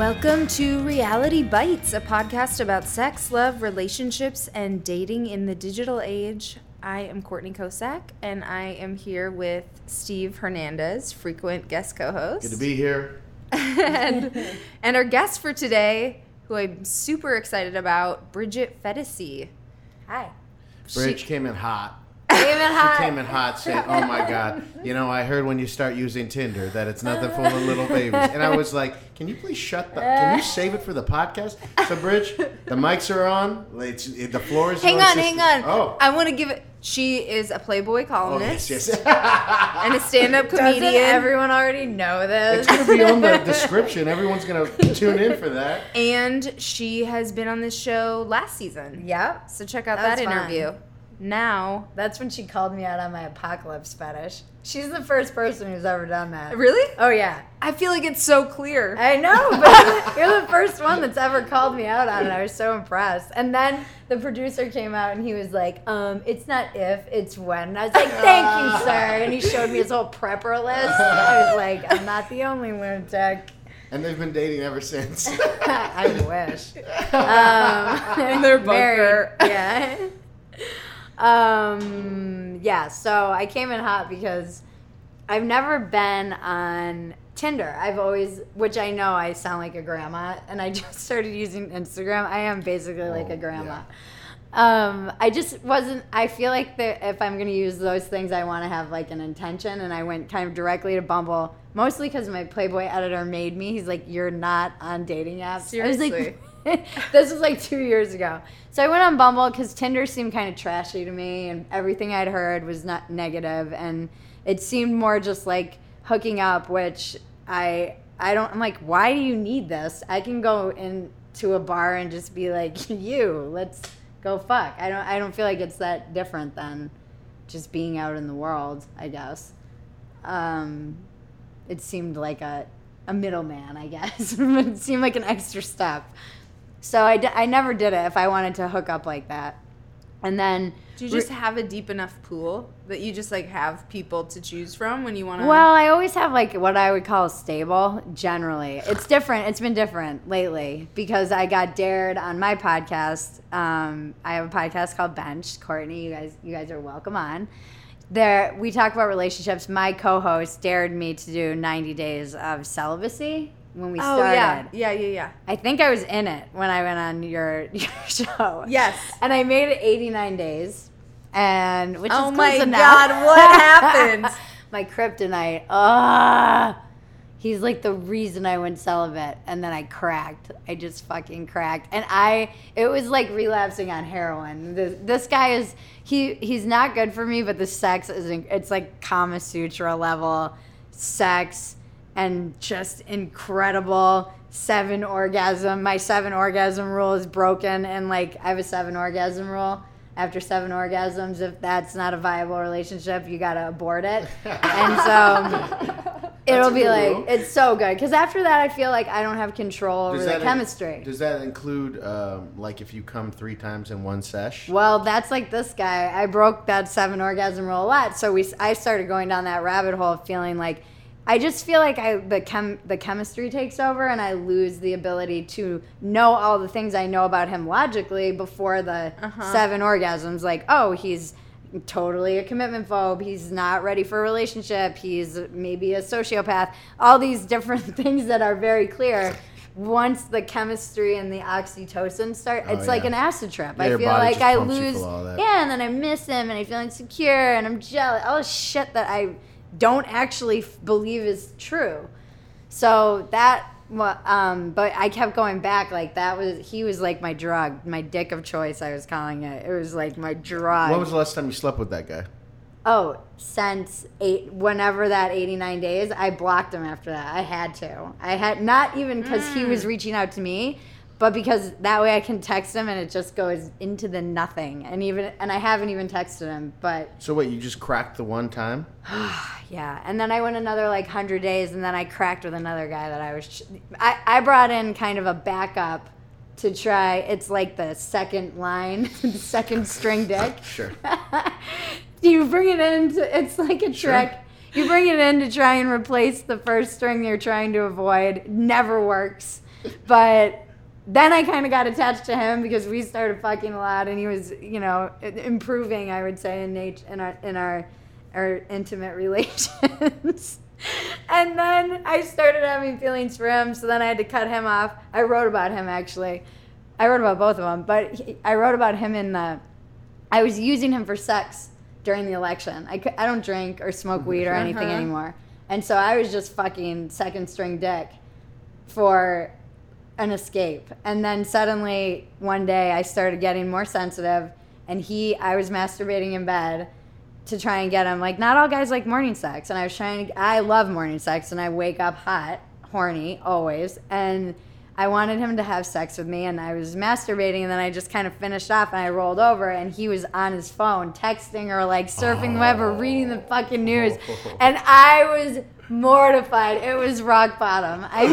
Welcome to Reality Bytes, a podcast about sex, love, relationships, and dating in the digital age. I am Courtney Kocak, and I am here with Steve Hernandez, frequent guest co-host. Good to be here. and, and our guest for today, who I'm super excited about, Bridget Phetasy. Hi. Bridge came in hot. Came in hot. She came in hot saying, Oh my God, you know, I heard when you start using Tinder that it's nothing for the little babies. And I was like, Can you please shut the, can you save it for the podcast? So, Bridge, the mics are on. It's, it, the floor is Hang yours. on, hang on. Oh. I want to give it. She is a Playboy oh, columnist Oh, columnist yes, yes. and a stand-up Doesn't comedian. everyone already know this? it's going to be on the description. Everyone's going to tune in for that. and she has been on this show last season. Yep. So check out That that, was fun. Interview. Now, That's when she called me out on my apocalypse fetish. She's the first person who's ever done that. really? Oh yeah. I feel like it's so clear. I know, but you're the first one that's ever called me out on it. I was so impressed. And then the producer came out and he was like, um, it's not if, it's when. And I was like, thank you, sir. And he showed me his whole prepper list. I was like, I'm not the only lunatic. And they've been dating ever since. I wish. Um, In their married. Yeah. Um, yeah. So I came in hot because I've never been on Tinder. I've always, which I know I sound like a grandma, and I just started using Instagram. I am basically like Oh, a grandma. Um, I just wasn't. I feel like that if I'm gonna use those things, I want to have like an intention, and I went kind of directly to Bumble, mostly because my Playboy editor made me. He's like, "You're not on dating apps." I was Seriously. this was like two years ago. So I went on Bumble because Tinder seemed kind of trashy to me, and everything I'd heard was not negative, and it seemed more just like hooking up, which I I don't. I'm like, why do you need this? I can go into a bar and just be like, you, let's go fuck. I don't. I don't feel like it's that different than just being out in the world. I guess. Um, it seemed like a a middleman, I guess. it seemed like an extra step. So I, d- I never did it if I wanted to hook up like that. And then, Do you just have a deep enough pool that you just like have people to choose from when you want to? well, I always have like what I would call stable. Generally, it's different. It's been different lately because I got dared on my podcast. Um, I have a podcast called Bench. Courtney, you guys, you guys are welcome on. There, we talk about relationships. My co-host dared me to do 90 days of celibacy when we oh started. yeah, yeah, yeah, yeah. I think I was in it when I went on your your show. Yes. And I made it 89 days. And which Oh is my enough. God, what happened? my kryptonite. Ah. He's like the reason I went celibate and then I cracked. I just fucking cracked. And I it was like relapsing on heroin. This, this guy is he he's not good for me, but the sex is it's like Kama Sutra level sex and just incredible seven orgasm. My seven orgasm rule is broken, and like I have a seven orgasm rule. After seven orgasms, if that's not a viable relationship, you gotta abort it. and so it'll be like rule. it's so good because after that, I feel like I don't have control over the chemistry. does that include, um, like, if you come three times in one sesh? Well, that's like this guy. I broke that seven orgasm rule a lot, so we I started going down that rabbit hole, feeling like I just feel like I the chem the chemistry takes over, and I lose the ability to know all the things I know about him logically before the uh-huh. seven orgasms. Like, oh, he's totally a commitment phobe. He's not ready for a relationship. He's maybe a sociopath. All these different things that are very clear. Once the chemistry and the oxytocin start, Oh, it's like an acid trip. Yeah, I your feel body like just I pumps you lose, all that. yeah, and then I miss him, and I feel insecure, and I'm jealous. All this shit that I don't actually f- believe is true. So that, wa- um, but I kept going back. Like that was he was like my drug, my dick of choice. I was calling it. It was like my drug. When was the last time you slept with that guy? Oh, since eight, whenever that 89 days, I blocked him after that. I had to. I had not even because he was reaching out to me, but because that way I can text him and it just goes into the nothing. And even and I haven't even texted him, but So wait, you just cracked the one time? yeah. And then I went another like 100 days and then I cracked with another guy that I was ch- I I brought in kind of a backup to try. It's like the second line, the second string dick. Sure. you bring it in to, it's like a Sure. trick you bring it in to try and replace the first string you're trying to avoid never works but then i kind of got attached to him because we started fucking a lot and he was you know improving i would say in nature in our in our our intimate relations and then i started having feelings for him so then i had to cut him off i wrote about him actually i wrote about both of them but he, i wrote about him in the I was using him for sex during the election. I, I don't drink or smoke weed or anything Uh-huh. anymore. And so I was just fucking second string dick for an escape. And then suddenly one day I started getting more sensitive and he I was masturbating in bed to try and get him. Like not all guys like morning sex and I was trying to I love morning sex and I wake up hot, horny always. And I wanted him to have sex with me and I was masturbating and then I just kind of finished off and I rolled over and he was on his phone texting or like surfing the web or reading the fucking news. Oh. And I was mortified. It was rock bottom. I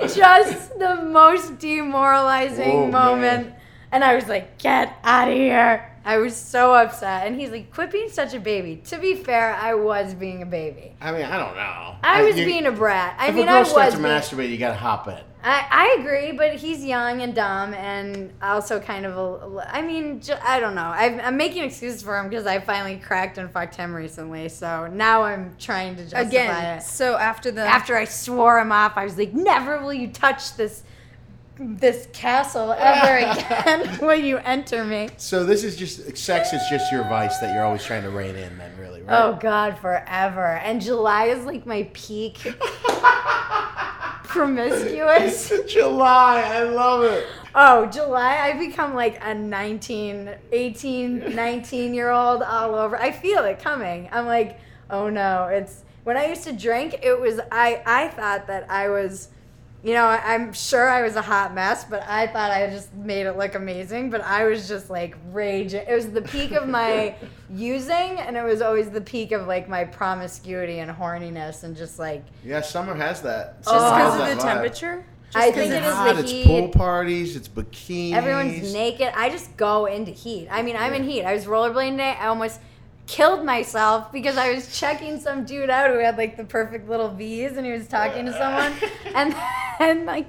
mean just the most demoralizing man. moment. And I was like, get out of here. I was so upset. And he's like, quit being such a baby. To be fair, I was being a baby. I mean, I don't know. I was you- being a brat. I if mean, a girl I was. starts to masturbate, you gotta hop in. I, I agree, but he's young and dumb, and also kind of a. I mean, ju- I don't know. I'm, I'm making excuses for him because I finally cracked and fucked him recently. So now I'm trying to justify Again, it. so after the After I swore him off, I was like, "Never will you touch this, this castle ever again when you enter me." So this is just sex is just your vice that you're always trying to rein in, then, really, right? Oh God, forever. And July is like my peak promiscuous. July, I love it. Oh, July, I become like a 19, 18, 19 year old all over. I feel it coming. I'm like, oh no, it's when I used to drink, it was I I thought that I was you know, I- I'm sure I was a hot mess, but I thought I just made it look amazing. But I was just like raging. It was the peak of my using, and it was always the peak of like my promiscuity and horniness, and just like Yeah, summer has that. just because has of the vibe. temperature. I It's think it is hot, the it's pool parties, it's bikinis. Everyone's naked. I just go into heat. I mean, I'm in heat. I was rollerblading today. I almost killed myself because I was checking some dude out who had like the perfect little V's and he was talking to someone. And then, like,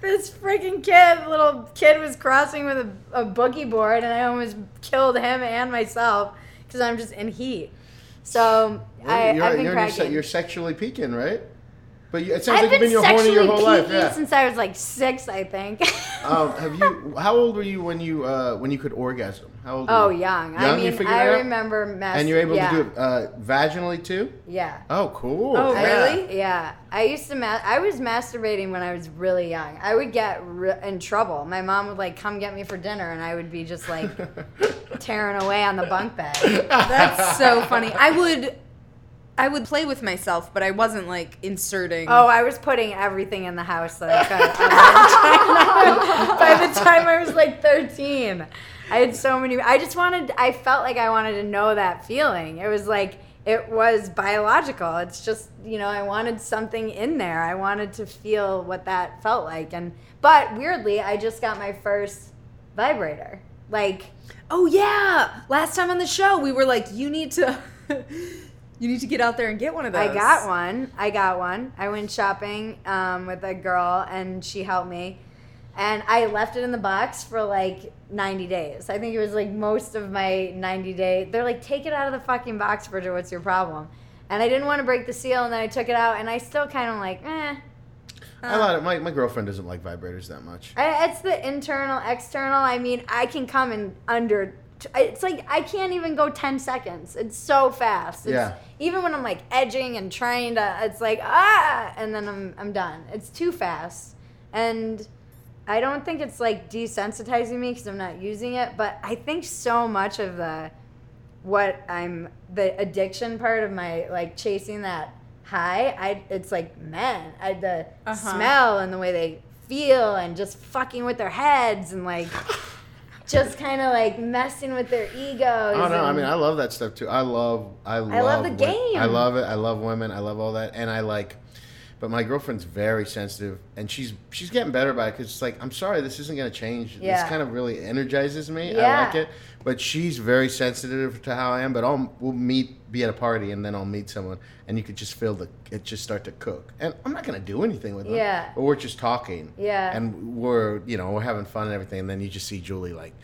this freaking kid, little kid, was crossing with a, a boogie board and I almost killed him and myself because I'm just in heat. So Well, I, you're, I've been you're, cracking. you're, you're sexually peaking, right? But you, it sounds I've like you've been been your horny your whole life. Yeah. since I was like six, I think. Um, have you? How old were you when you uh, when you could orgasm? How old? Oh, were you? young. I Young, you mean, figured I out? remember mas- And you're able yeah, to do it uh, vaginally too? Yeah. Oh, cool. Oh, Yeah. really? Yeah. I used to ma- I was masturbating when I was really young. I would get re- in trouble. My mom would like come get me for dinner and I would be just like tearing away on the bunk bed. That's so funny. I would, I would play with myself, but I wasn't like inserting. Oh, I was putting everything in the house that I could. By the time I was like 13, I had so many. I just wanted, I felt like I wanted to know that feeling. It was like, it was biological. It's just, you know, I wanted something in there. I wanted to feel what that felt like. And, but weirdly, I just got my first vibrator. Like, Oh yeah. Last time on the show, we were like, you need to, you need to get out there and get one of those. I got one. I got one. I went shopping um, with a girl, and she helped me. And I left it in the box for like 90 days. I think it was like most of my 90 day. They're like, take it out of the fucking box, Bridget. What's your problem? And I didn't want to break the seal, and then I took it out, and I still kind of like, eh. I lied. My, my girlfriend doesn't like vibrators that much. I, it's the internal, external. I mean, I can come in under. It's like I can't even go ten seconds. It's so fast. It's, Yeah. Even when I'm like edging and trying to, it's like ah, and then I'm I'm done. It's too fast, and I don't think it's like desensitizing me because I'm not using it. But I think so much of the what I'm the addiction part of my like chasing that high. I it's like men, I the Uh-huh. smell and the way they feel and just fucking with their heads and like just kind of like messing with their egos. Oh no! I mean, I love that stuff too. I love, I love, I love the wo- game. I love it. I love women. I love all that, and I like. But my girlfriend's very sensitive, and she's she's getting better about it because it's like I'm sorry, this isn't gonna change. Yeah. This kind of really energizes me. Yeah. I like it, but she's very sensitive to how I am. But I'll we'll meet, be at a party, and then I'll meet someone, and you could just feel the it just start to cook, and I'm not gonna do anything with them. Yeah. But we're just talking. Yeah. And we're you know we're having fun and everything, and then you just see Julie like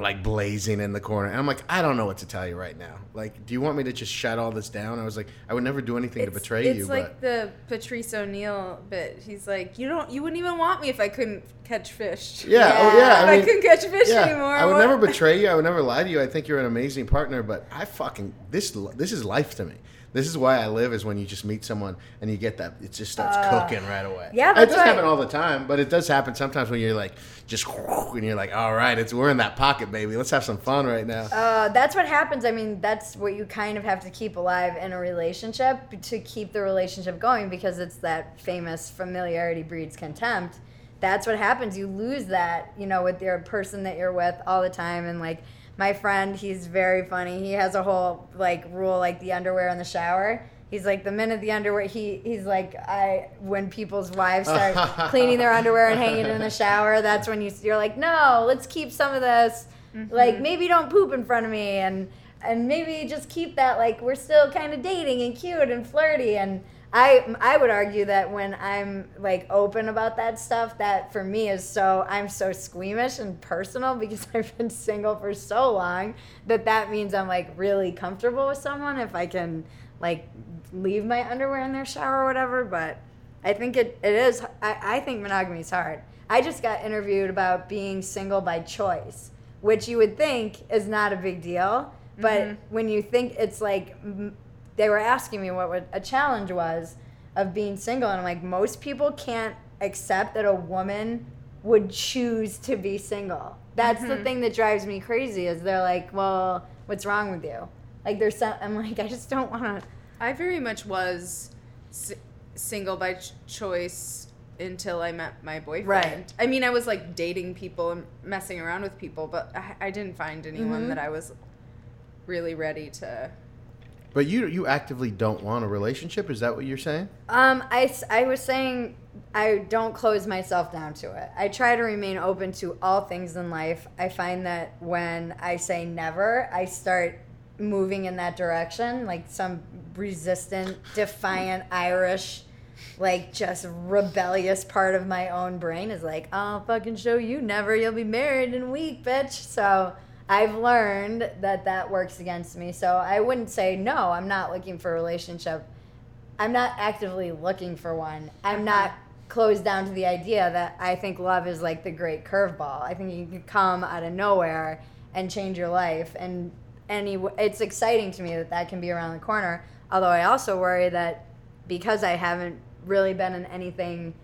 like blazing in the corner. And I'm like, I don't know what to tell you right now. Like, do you want me to just shut all this down? I was like, I would never do anything to betray it's you, It's like but the Patrice O'Neal bit. He's like, you don't, you wouldn't even want me if I couldn't catch fish. yeah, oh Yeah. yeah. if I I, couldn't catch fish yeah, anymore. I would what- never betray you. I would never lie to you. I think you're an amazing partner, but I fucking this this is life to me. This is why I live is when you just meet someone and you get that it just starts cooking right away. yeah, it doesn't right. happen all the time, but it does happen sometimes when you're like just and you're like, all right, it's we're in that pocket, baby. Let's have some fun right now. Uh, that's what happens. I mean, that's what you kind of have to keep alive in a relationship to keep the relationship going because it's that famous familiarity breeds contempt. That's what happens. You lose that, you know, with your person that you're with all the time. And like my friend, he's very funny. He has a whole like rule, like the underwear in the shower. He's like the minute the underwear he he's like I when people's wives start cleaning their underwear and hanging it in the shower, that's when you you're like, no, let's keep some of this. Mm-hmm. Like maybe don't poop in front of me and and maybe just keep that like we're still kind of dating and cute and flirty and I I would argue that when I'm like open about that stuff that for me is so I'm so squeamish and personal because I've been single for so long that that means I'm like really comfortable with someone if I can like leave my underwear in their shower or whatever but I think it, it is I, I think monogamy is hard. I just got interviewed about being single by choice, which you would think is not a big deal, but mm-hmm. when you think it's like they were asking me what a challenge was of being single and I'm like most people can't accept that a woman would choose to be single. That's the thing that drives me crazy is they're like, "Well, what's wrong with you?" Like there's some I'm like I just don't want to I very much was si- single by ch- choice until I met my boyfriend. Right. I mean, I was like dating people and messing around with people, but I, I didn't find anyone Mm-hmm. that I was really ready to. But you you actively don't want a relationship? Is that what you're saying? Um, I, I was saying I don't close myself down to it. I try to remain open to all things in life. I find that when I say never, I start moving in that direction, like some resistant, defiant Irish, like just rebellious part of my own brain is like, I'll fucking show you never. You'll be married in a week, bitch. So I've learned that that works against me. So I wouldn't say no. I'm not looking for a relationship. I'm not actively looking for one. I'm uh-huh. not closed down to the idea that I think love is like the great curveball. I think you can come out of nowhere and change your life, and any it's exciting to me that that can be around the corner. Although I also worry that because I haven't really been in anything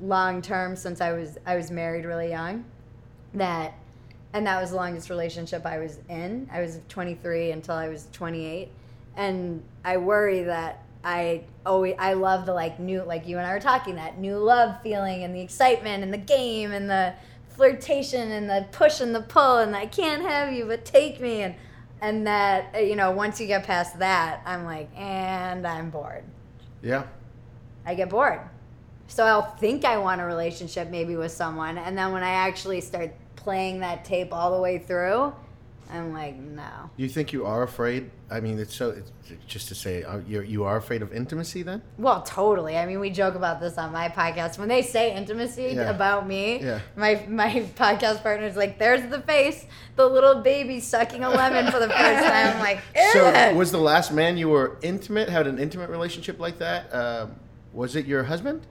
long term since I was I was married really young, that and that was the longest relationship I was in. I was 23 until I was 28, and I worry that I always I love the like new like you and I were talking that new love feeling and the excitement and the game and the flirtation and the push and the pull and I can't have you but take me and and that uh, you know once you get past that I'm like and I'm bored. Yeah. I get bored. So I'll think I want a relationship maybe with someone, and then when I actually start playing that tape all the way through, I'm like, no. You think you are afraid? I mean, it's so. It's just to say, uh, you you are afraid of intimacy then? Well, totally. I mean, we joke about this on my podcast. When they say intimacy Yeah. about me, Yeah. my my podcast partner's like, "There's the face, the little baby sucking a lemon for the first time." I'm like, So, was the last man you were intimate, had an intimate relationship like that? Um, was it your husband?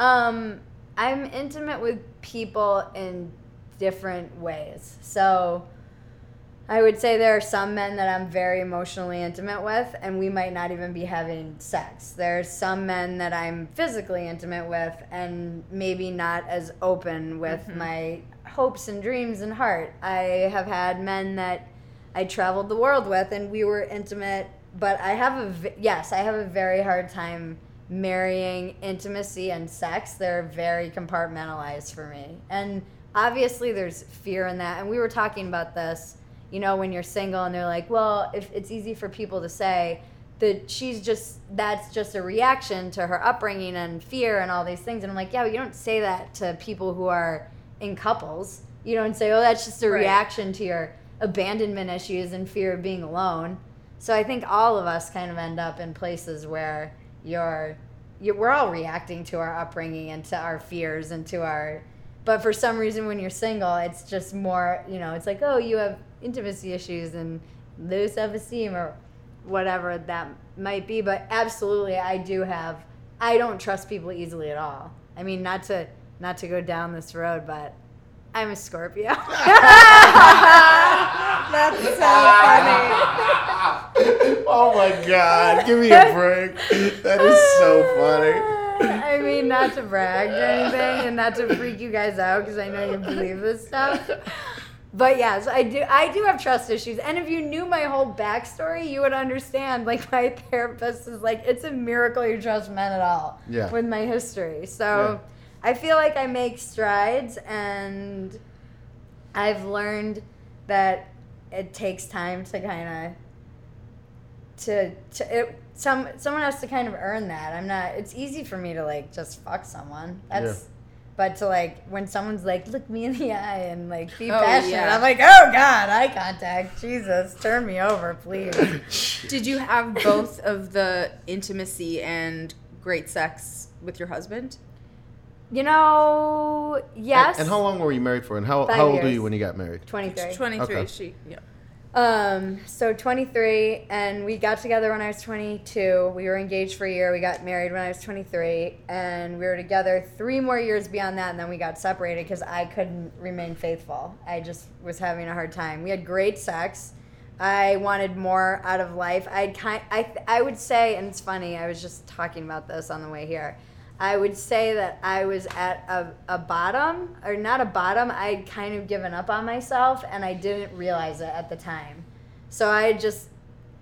Um, I'm intimate with people in different ways. So I would say there are some men that I'm very emotionally intimate with, and we might not even be having sex. There's some men that I'm physically intimate with, and maybe not as open with mm-hmm. my hopes and dreams and heart. I have had men that I traveled the world with, and we were intimate. But I have a yes, I have a very hard time marrying intimacy and sex. They're very compartmentalized for me, and obviously there's fear in that. And we were talking about this, you know, when you're single, and they're like, well, if it's easy for people to say that she's just that's just a reaction to her upbringing and fear and all these things, and I'm like, yeah, but you don't say that to people who are in couples. You don't say, oh, that's just a Right. reaction to your abandonment issues and fear of being alone. So I think all of us kind of end up in places where you're, you we're all reacting to our upbringing and to our fears and to our, but for some reason when you're single, it's just more, you know, it's like, oh, you have intimacy issues and low self-esteem or whatever that might be. But absolutely, I do have, I don't trust people easily at all. I mean, not to, not to go down this road, but I'm a Scorpio. That's so funny. oh my god, give me a break. That is so funny. I mean, not to brag or anything, and not to freak you guys out because I know you believe this stuff. But yes, I do. I do have trust issues, and if you knew my whole backstory, you would understand. Like my therapist is like, it's a miracle you trust men at all. Yeah. With my history, so I feel like I make strides, and I've learned that it takes time to kind of to to it some someone has to kind of earn that. I'm not it's easy for me to like just fuck someone. That's Yeah. but to like when someone's like look me in the eye and like be Oh, passionate, yeah. I'm like, "Oh god, eye contact. Jesus, turn me over, please." Did you have both of the intimacy and great sex with your husband? you know, yes. And, and how long were you married for? And how, Five how old were you when you got married? 23. 23. Okay. She, yeah. Um, so 23, and we got together when I was 22. We were engaged for a year. We got married when I was 23, and we were together three more years beyond that, and then we got separated because I couldn't remain faithful. I just was having a hard time. We had great sex. I wanted more out of life. I'd kind, I, I would say, and it's funny. I was just talking about this on the way here. I would say that I was at a, a bottom, or not a bottom. I'd kind of given up on myself, and I didn't realize it at the time. So I just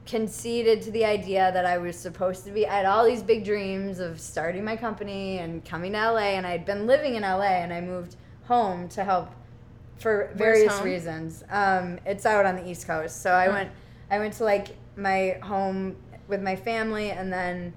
conceded to the idea that I was supposed to be. I had all these big dreams of starting my company and coming to LA, and I'd been living in LA, and I moved home to help for various reasons. Um, it's out on the East Coast, so I Huh. went. I went to like my home with my family, and then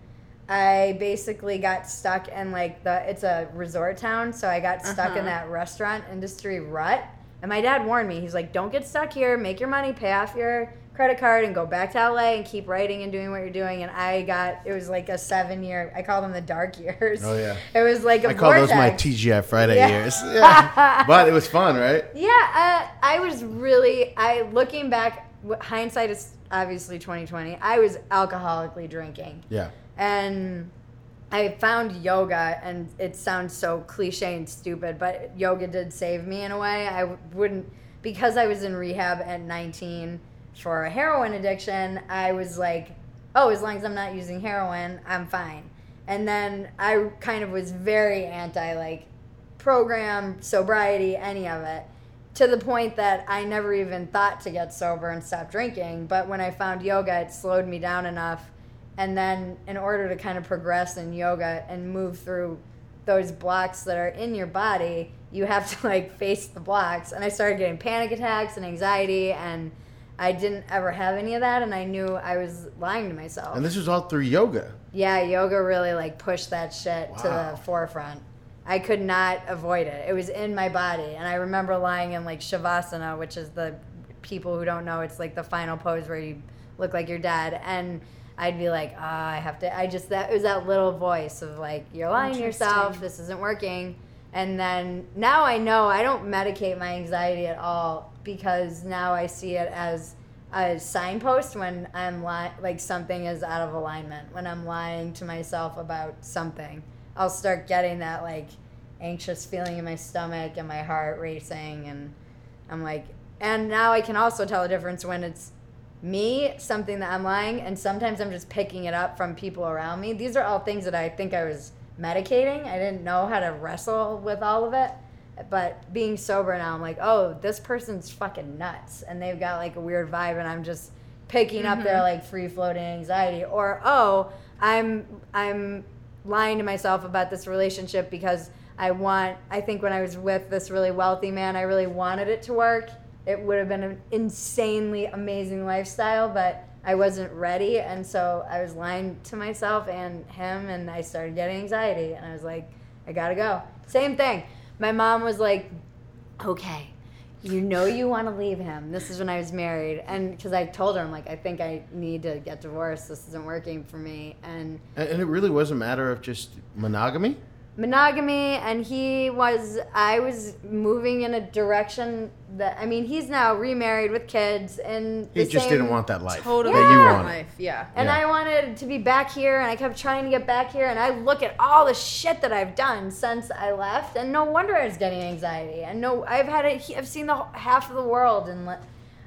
I basically got stuck in like the. It's a resort town, so I got stuck in Uh-huh. that restaurant industry rut. And my dad warned me. He's like, "Don't get stuck here. Make your money, pay off your credit card, and go back to LA and keep writing and doing what you're doing." And I got. It was like a seven year. I call them the dark years. Oh, yeah. It was like a I call those my. TGI Friday Yeah. years. Yeah. but it was fun, right? Yeah, uh, I was really. I looking back, hindsight is obviously 2020. I was alcoholically drinking, Yeah. And I found yoga, and it sounds so cliche and stupid, but yoga did save me in a way. I wouldn't because I was in rehab at 19 for a heroin addiction. I was like, oh, as long as I'm not using heroin, I'm fine. And then I kind of was very anti like program, sobriety, any of it, to the point that I never even thought to get sober and stop drinking. But when I found yoga, it slowed me down enough. And then, in order to kind of progress in yoga and move through those blocks that are in your body, you have to like face the blocks. And I started getting panic attacks and anxiety, and I didn't ever have any of that. And I knew I was lying to myself. And this was all through yoga. Yeah, yoga really like pushed that shit to the forefront. I could not avoid it. It was in my body, and I remember lying in like shavasana, which is the people who don't know, it's like the final pose where you look like you're dead, and I'd be like, oh, I have to. I just that it was that little voice of like, you're lying to yourself. This isn't working. And then now I know I don't medicate my anxiety at all because now I see it as a signpost when I'm li- like something is out of alignment. When I'm lying to myself about something, I'll start getting that like anxious feeling in my stomach and my heart racing, and I'm like, and now I can also tell the difference when it's me, something that I'm lying, and sometimes I'm just picking it up from people around me. These are all things that I think I was medicating. I didn't know how to wrestle with all of it. But being sober now, I'm like, oh, this person's fucking nuts, and they've got like a weird vibe, and I'm just picking up their mm-hmm. like free floating anxiety, or oh, I'm I'm lying to myself about this relationship because I want. I think when I was with this really wealthy man, I really wanted it to work. It would have been an insanely amazing lifestyle, but I wasn't ready, and so I was lying to myself and him, and I started getting anxiety, and I was like, I gotta go. Same thing. My mom was like, okay, you know you want to leave him. This is when I was married, and because I told her, I'm like, I think I need to get divorced. This isn't working for me, and And and it really was a matter of just monogamy. Monogamy and he was i was moving in a direction that i mean he's now remarried with kids and He just same- didn't want that life Totally that you Yeah. wanted. life. Yeah. and Yeah. i wanted to be back here and i kept trying to get back here and i look at all the shit that i've done since i left and no wonder i was getting anxiety and no i've had it i've seen the half of the world and le-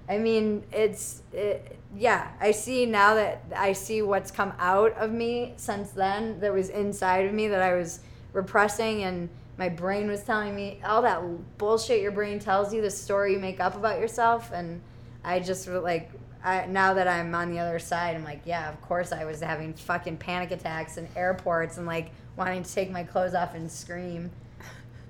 i mean it's it, yeah i see now that i see what's come out of me since then that was inside of me that i was repressing and my brain was telling me all that bullshit your brain tells you the story you make up about yourself and i just like I, now that i'm on the other side i'm like yeah of course i was having fucking panic attacks in airports and like wanting to take my clothes off and scream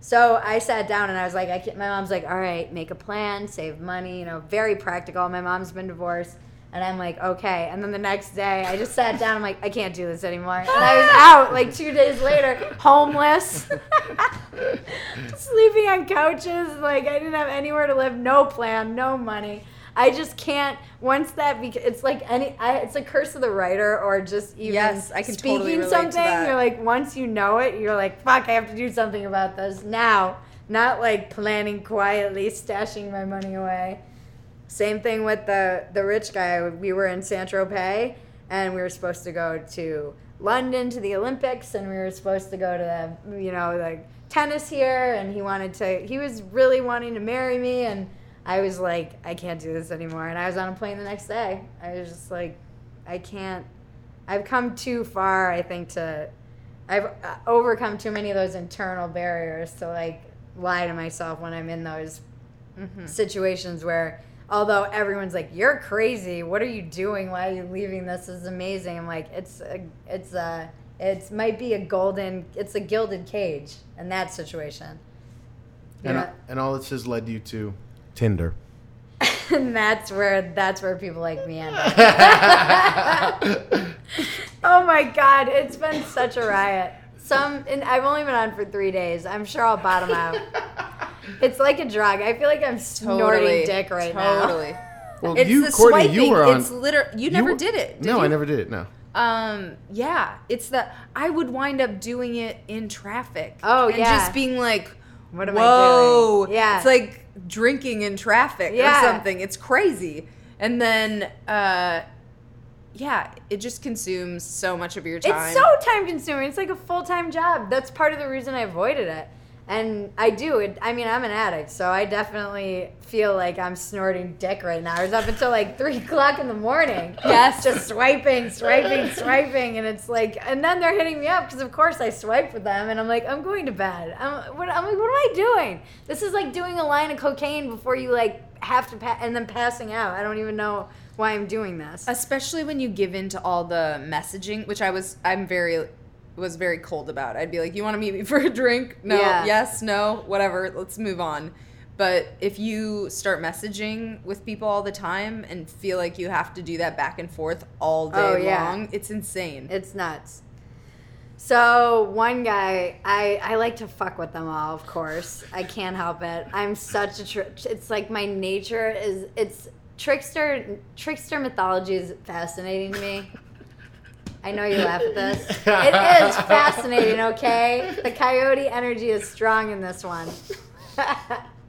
so I sat down and I was like, I my mom's like, all right, make a plan, save money, you know, very practical. My mom's been divorced. And I'm like, okay. And then the next day, I just sat down. I'm like, I can't do this anymore. And I was out like two days later, homeless, sleeping on couches. Like, I didn't have anywhere to live, no plan, no money. I just can't. Once that, beca- it's like any, I, it's a curse of the writer, or just even Yes, I can speaking totally to something. that. You're like, once you know it, you're like, fuck, I have to do something about this now. Not like planning quietly, stashing my money away. Same thing with the the rich guy. We were in Saint Tropez, and we were supposed to go to London to the Olympics, and we were supposed to go to the you know like tennis here, and he wanted to. He was really wanting to marry me, and I was like, I can't do this anymore. And I was on a plane the next day. I was just like, I can't. I've come too far, I think, to. I've uh, overcome too many of those internal barriers to like lie to myself when I'm in those situations where although everyone's like you're crazy. What are you doing? Why are you leaving? This is amazing. I'm like it's a, it's a it's might be a golden it's a gilded cage in that situation. You And, know? and all this has led you to Tinder. and that's where that's where people like me end up. oh my god it's been such a riot. Some and i've only been on for three days. I'm sure i'll bottom out it's like a drug i feel like i'm snorting Totally. dick right now totally. Well, It's you, the Courtney, swiping. you were on. It's liter- You never did it. Did no, you? I never did it. No. Um, yeah, it's the I would wind up doing it in traffic. Oh, and yeah. just being like, What am I Whoa, doing? Yeah. it's like drinking in traffic Yeah. or something. It's crazy. And then, uh, yeah, it just consumes so much of your time. It's so time consuming. It's like a full time job. That's part of the reason I avoided it. And I do. It, I mean, I'm an addict, so I definitely feel like I'm snorting dick right now. I was up until like three o'clock in the morning. Yes. just swiping, swiping, swiping, and it's like, and then they're hitting me up because of course I swipe with them, and I'm like, I'm going to bed. I'm, what, I'm like, what am I doing? This is like doing a line of cocaine before you like have to, pa- and then passing out. I don't even know why I'm doing this. especially when you give in to all the messaging, which I was I'm very was very cold about. I'd be like, "You want to meet me for a drink? No, Yeah. yes, no, whatever. Let's move on." But if you start messaging with people all the time and feel like you have to do that back and forth all day Oh, yeah. long, it's insane. It's nuts. So one guy, I I like to fuck with them all. Of course, I can't help it. I'm such a. Tr- it's like my nature is. It's trickster. Trickster mythology is fascinating to me. I know you laugh at this. It is fascinating. Okay, the coyote energy is strong in this one.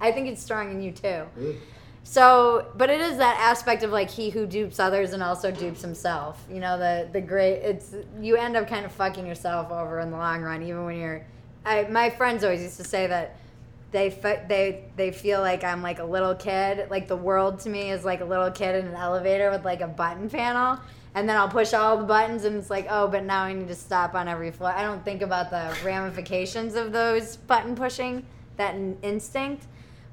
I think it's strong in you too. Mm. So, but it is that aspect of like he who dupes others and also dupes himself. You know, the the great. It's you end up kind of fucking yourself over in the long run, even when you're. I my friends always used to say that they they they feel like I'm like a little kid. Like the world to me is like a little kid in an elevator with like a button panel. And then I'll push all the buttons, and it's like, oh, but now I need to stop on every floor. I don't think about the ramifications of those button pushing that in- instinct.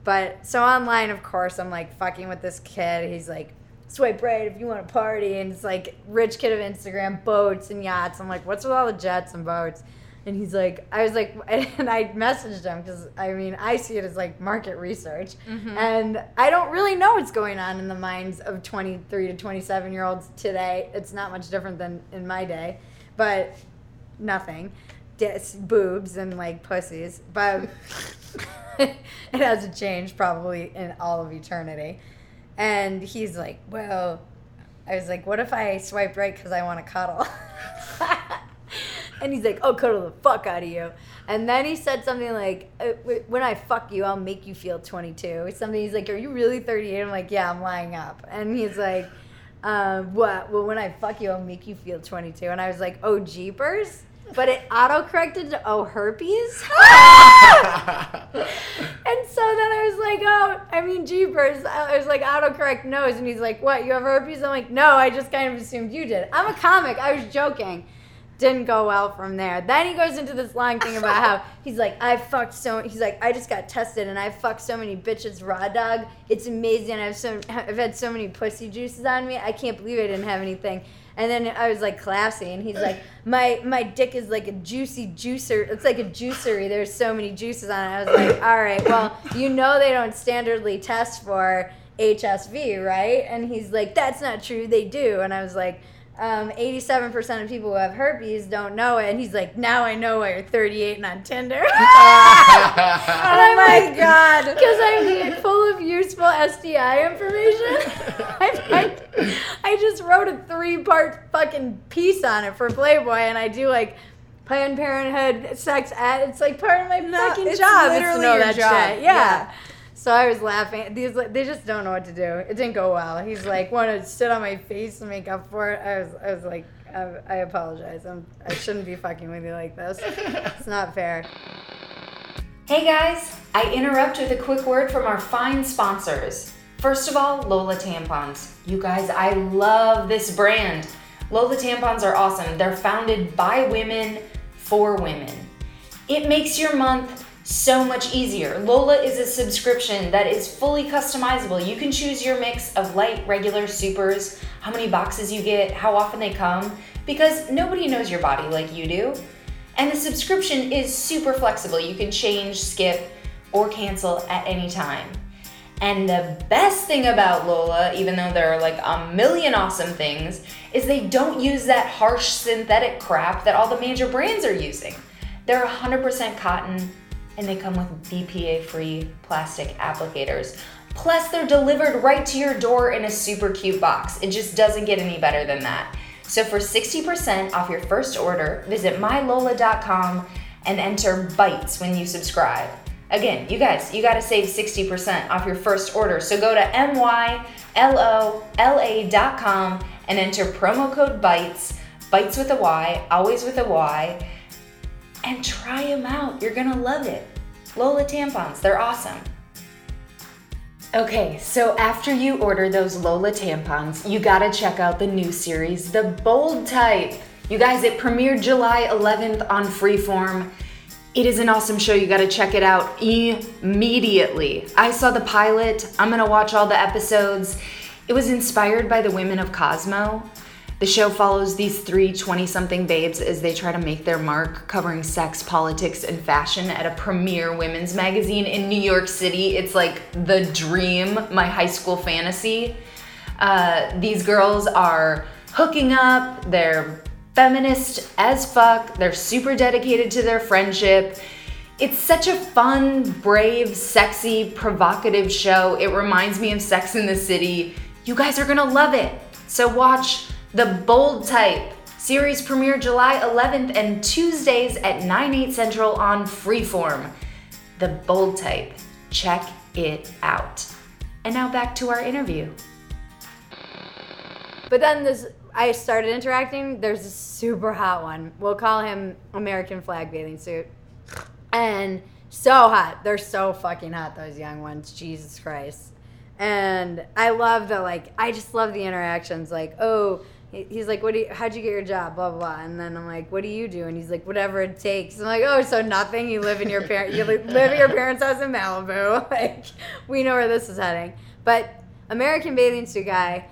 But so online, of course, I'm like fucking with this kid. He's like, swipe right if you want to party. And it's like, rich kid of Instagram, boats and yachts. I'm like, what's with all the jets and boats? And he's like, I was like, and I messaged him because I mean, I see it as like market research. Mm-hmm. And I don't really know what's going on in the minds of 23 to 27 year olds today. It's not much different than in my day, but nothing. Just boobs and like pussies. But it hasn't changed probably in all of eternity. And he's like, well, I was like, what if I swipe right because I want to cuddle? and he's like, oh, cuddle the fuck out of you. And then he said something like, "Uh, when I fuck you, I'll make you feel 22. Something he's like, are you really 38? I'm like, yeah, I'm lying up. And he's like, um, what? Well, when I fuck you, I'll make you feel 22. And I was like, oh, jeepers. But it auto corrected to oh herpes. and so then I was like, oh, I mean jeepers. I was like autocorrect knows, and he's like, what? You have herpes? I'm like, no, I just kind of assumed you did. I'm a comic. I was joking. Didn't go well from there. Then he goes into this long thing about how he's like, I fucked so. He's like, I just got tested and I fucked so many bitches raw dog. It's amazing. I've so I've had so many pussy juices on me. I can't believe I didn't have anything. And then I was like classy, and he's like, my my dick is like a juicy juicer. It's like a juicery. There's so many juices on it. I was like, all right, well, you know they don't standardly test for HSV, right? And he's like, that's not true. They do. And I was like. Um, 87% of people who have herpes don't know it. And he's like, now I know why you're 38 and on Tinder. oh my God. Because I'm full of useful STI information. I, I, I just wrote a three part fucking piece on it for Playboy. And I do like Planned Parenthood, sex ed. It's like part of my fucking it's job. literally know your job. shit. Yeah. Yeah. So I was laughing. These they just don't know what to do. It didn't go well. He's like, want to sit on my face and make up for it. I was, I was like, I, I apologize. I'm, I shouldn't be fucking with you like this. It's not fair. Hey guys, I interrupt with a quick word from our fine sponsors. First of all, Lola tampons. You guys, I love this brand. Lola tampons are awesome. They're founded by women for women. It makes your month so much easier. Lola is a subscription that is fully customizable. You can choose your mix of light, regular, supers, how many boxes you get, how often they come, because nobody knows your body like you do. And the subscription is super flexible. You can change, skip, or cancel at any time. And the best thing about Lola, even though there are like a million awesome things, is they don't use that harsh synthetic crap that all the major brands are using. They're 100% cotton and they come with BPA free plastic applicators. Plus, they're delivered right to your door in a super cute box. It just doesn't get any better than that. So, for 60% off your first order, visit mylola.com and enter BYTES when you subscribe. Again, you guys, you gotta save 60% off your first order. So go to mylola.com and enter promo code BYTES, BYTES with a Y, always with a Y, and try them out. You're gonna love it. Lola tampons, they're awesome. Okay, so after you order those Lola tampons, you gotta check out the new series, The Bold Type. You guys, it premiered July 11th on Freeform. It is an awesome show. You gotta check it out immediately. I saw the pilot, I'm gonna watch all the episodes. It was inspired by the women of Cosmo. The show follows these three 20 something babes as they try to make their mark covering sex, politics, and fashion at a premier women's magazine in New York City. It's like the dream, my high school fantasy. Uh, these girls are hooking up, they're feminist as fuck, they're super dedicated to their friendship. It's such a fun, brave, sexy, provocative show. It reminds me of Sex in the City. You guys are gonna love it. So watch The Bold Type. Series premiere July 11th and Tuesdays at 9, 8 central on Freeform. The Bold Type. Check it out. And now back to our interview. But then this, I started interacting. There's a super hot one. We'll call him American flag bathing suit. And so hot. They're so fucking hot, those young ones. Jesus Christ. And I love the, like, I just love the interactions. Like, oh, he's like, "What do you? How'd you get your job?" Blah blah. blah. And then I'm like, "What do you do?" And he's like, "Whatever it takes." I'm like, "Oh, so nothing? You live in your parent, you live at your parents' house in Malibu? Like, we know where this is heading." But American bathing suit guy,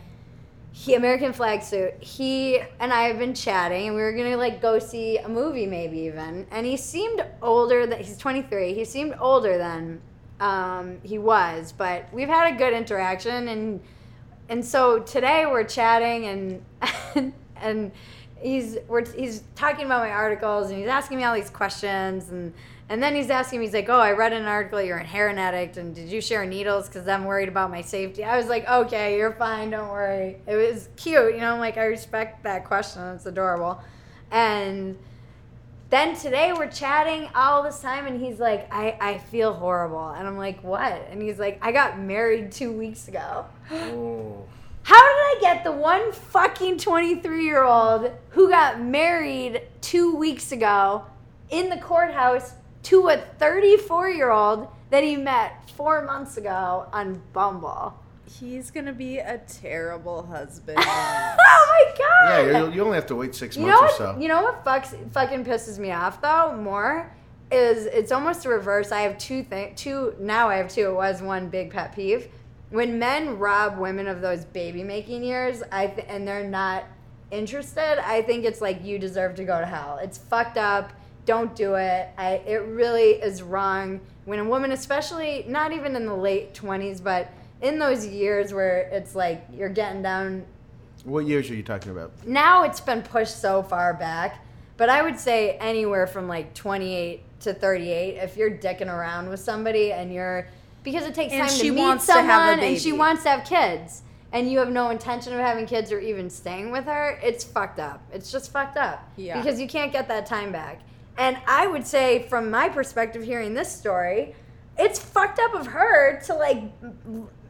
he American flag suit. He and I have been chatting, and we were gonna like go see a movie, maybe even. And he seemed older. That he's 23. He seemed older than um, he was, but we've had a good interaction and and so today we're chatting and and he's we're, he's talking about my articles and he's asking me all these questions and and then he's asking me he's like oh i read an article you're a heroin addict and did you share needles? Because i'm worried about my safety. I was like okay you're fine don't worry. It was cute you know i'm like i respect that question it's adorable. And then today we're chatting all this time and he's like I, I feel horrible and i'm like what and he's like i got married two weeks ago Oh. how did I get the one fucking 23 year old who got married two weeks ago in the courthouse to a 34 year old that he met four months ago on Bumble? He's gonna be a terrible husband. my god! Yeah, you, you only have to wait six You months know or so. You know what fucks, fucking pisses me off though more is it's almost the reverse. I have two thing two now. I have two. It was one big pet peeve when men rob women of those baby making years. I th- and they're not interested. I think it's like you deserve to go to hell. It's fucked up. Don't do it. I it really is wrong when a woman, especially not even in the late twenties, but in those years where it's like you're getting down What years are you talking about? now it's been pushed so far back, but I would say anywhere from like 28 to 38 if you're dicking around with somebody and you're because it takes And time she to meet wants to have a and she wants to have kids and you have no intention of having kids or even staying with her, it's fucked up. It's just fucked up. Yeah. Because you can't get that time back. And I would say from my perspective hearing this story, it's fucked up of her to like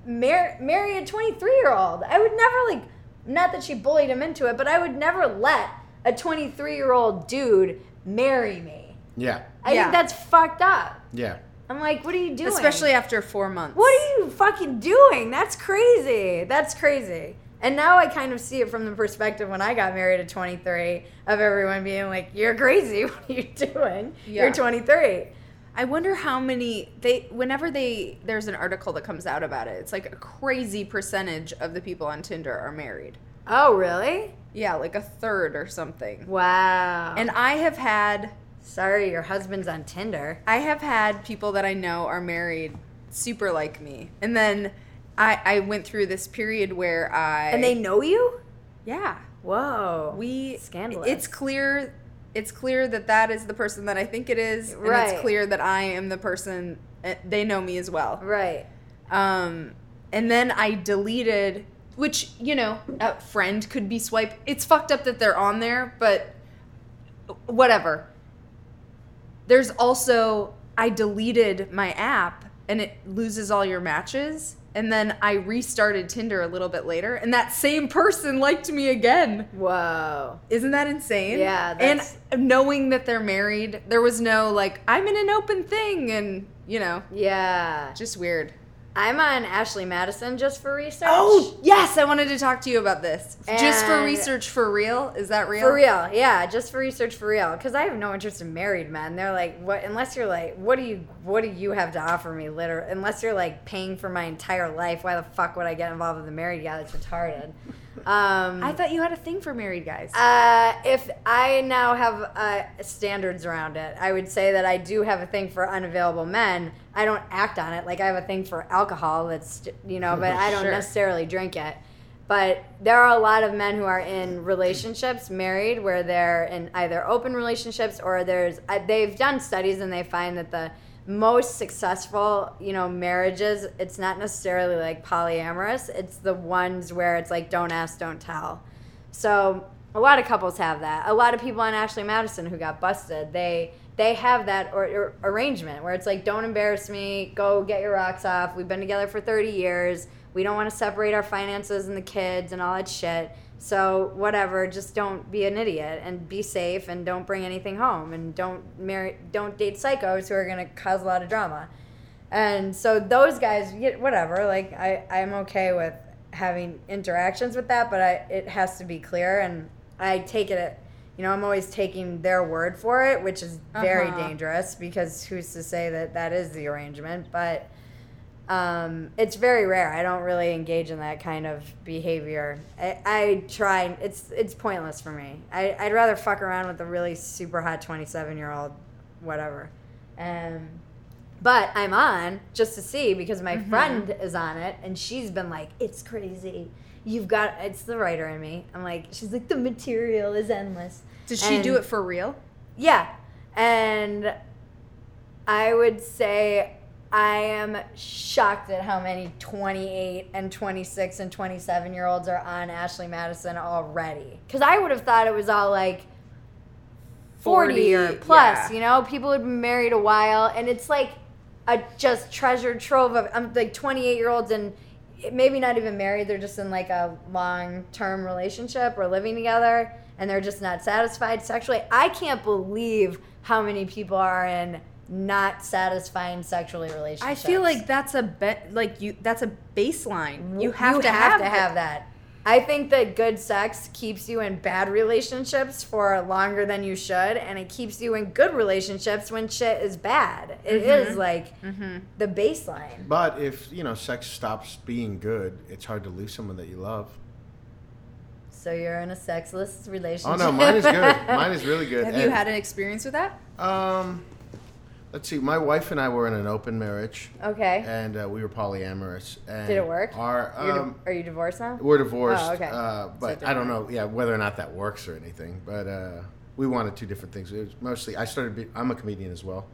mar- marry a 23 year old. I would never like, not that she bullied him into it, but I would never let a 23 year old dude marry me. Yeah, I Yeah. think that's fucked up. yeah. I'm like, what are you doing? Especially after four months. What are you fucking doing? That's crazy. That's crazy. And now I kind of see it from the perspective when I got married at 23 of everyone being like, "You're crazy. What are you doing? Yeah. You're 23." I wonder how many they whenever they there's an article that comes out about it. It's like a crazy percentage of the people on Tinder are married. Oh, really? Yeah, like a third or something. Wow. And I have had sorry, your husband's on Tinder. I have had people that I know are married super like me. And then I I went through this period where I And they know you? Yeah. Whoa. We Scandalous. It's clear it's clear that that is the person that I think it is and Right. it's clear that I am the person eh, they know me as well. right. Um, and then I deleted, which you know, a friend could be swiped. It's fucked up that they're on there, but whatever. There's also I deleted my app and it loses all your matches. And then I restarted Tinder a little bit later, and that same person liked me again. Whoa. Isn't that insane? Yeah, that's- And knowing that they're married, there was no like, I'm in an open thing, and you know, Yeah. just weird. I'm on Ashley Madison just for research. Oh yes, I wanted to talk to you about this. Just for research for real? Is that real? For real, yeah, just for research for real. Because I have no interest in married men. They're like, what? Unless you're like, what do you, what do you have to offer me? Literally, unless you're like paying for my entire life, why the fuck would I get involved with a married guy? That's retarded. Um, I thought you had a thing for married guys. uh, if I now have uh, standards around it, I would say that I do have a thing for unavailable men. I don't act on it. Like I have a thing for alcohol. That's you know, but I don't Sure. necessarily drink it. But there are a lot of men who are in relationships, married, where they're in either open relationships or there's. Uh, they've done studies and they find that the most successful, you know, marriages, it's not necessarily like polyamorous. It's the ones where it's like don't ask, don't tell. So a lot of couples have that. A lot of people on Ashley Madison who got busted, they they have that or, or arrangement where it's like, don't embarrass me. Go get your rocks off. We've been together for thirty years. We don't want to separate our finances and the kids and all that shit. So whatever, just don't be an idiot and be safe and don't bring anything home and don't marry, don't date psychos who are gonna cause a lot of drama. And so those guys, whatever. Like I, I'm okay with having interactions with that, but I, it has to be clear, and I take it. You know, I'm always taking their word for it, which is very Uh-huh. dangerous because who's to say that that is the arrangement? But um, it's very rare. I don't really engage in that kind of behavior. I, I try. It's it's pointless for me. I, I'd rather fuck around with a really super hot 27 year old, whatever. Um, but I'm on just to see because my friend is on it and she's been like, it's crazy. You've got it's the writer in me. I'm like, she's like the material is endless. Did she do it for real? yeah. And I would say I am shocked at how many 28 and 26 and 27 year olds are on Ashley Madison already. Because I would have thought it was all like 40, 40 or plus, yeah. you know? People had been married a while. And it's like a just treasure trove of I'm like 28 year olds and maybe not even married. They're just in like a long term relationship or living together and they're just not satisfied sexually. I can't believe how many people are in not satisfying sexually relationships. I feel like that's a bet. Like you, that's a baseline. You have you to have, have, to have that. I think that good sex keeps you in bad relationships for longer than you should, and it keeps you in good relationships when shit is bad. It is like the baseline. But if you know sex stops being good, it's hard to lose someone that you love. So you're in a sexless relationship. Oh no, mine is good. Mine is really good. Have you had an experience with that? Um, let's see. My wife and I were in an open marriage, okay. and uh, we were polyamorous. And Did it work? Our You're di- um, are you divorced now? we're divorced. Oh, okay. Uh, but I don't know, yeah, whether or not that works or anything. But uh, we wanted two different things. It was mostly I started. Be, I'm a comedian as well.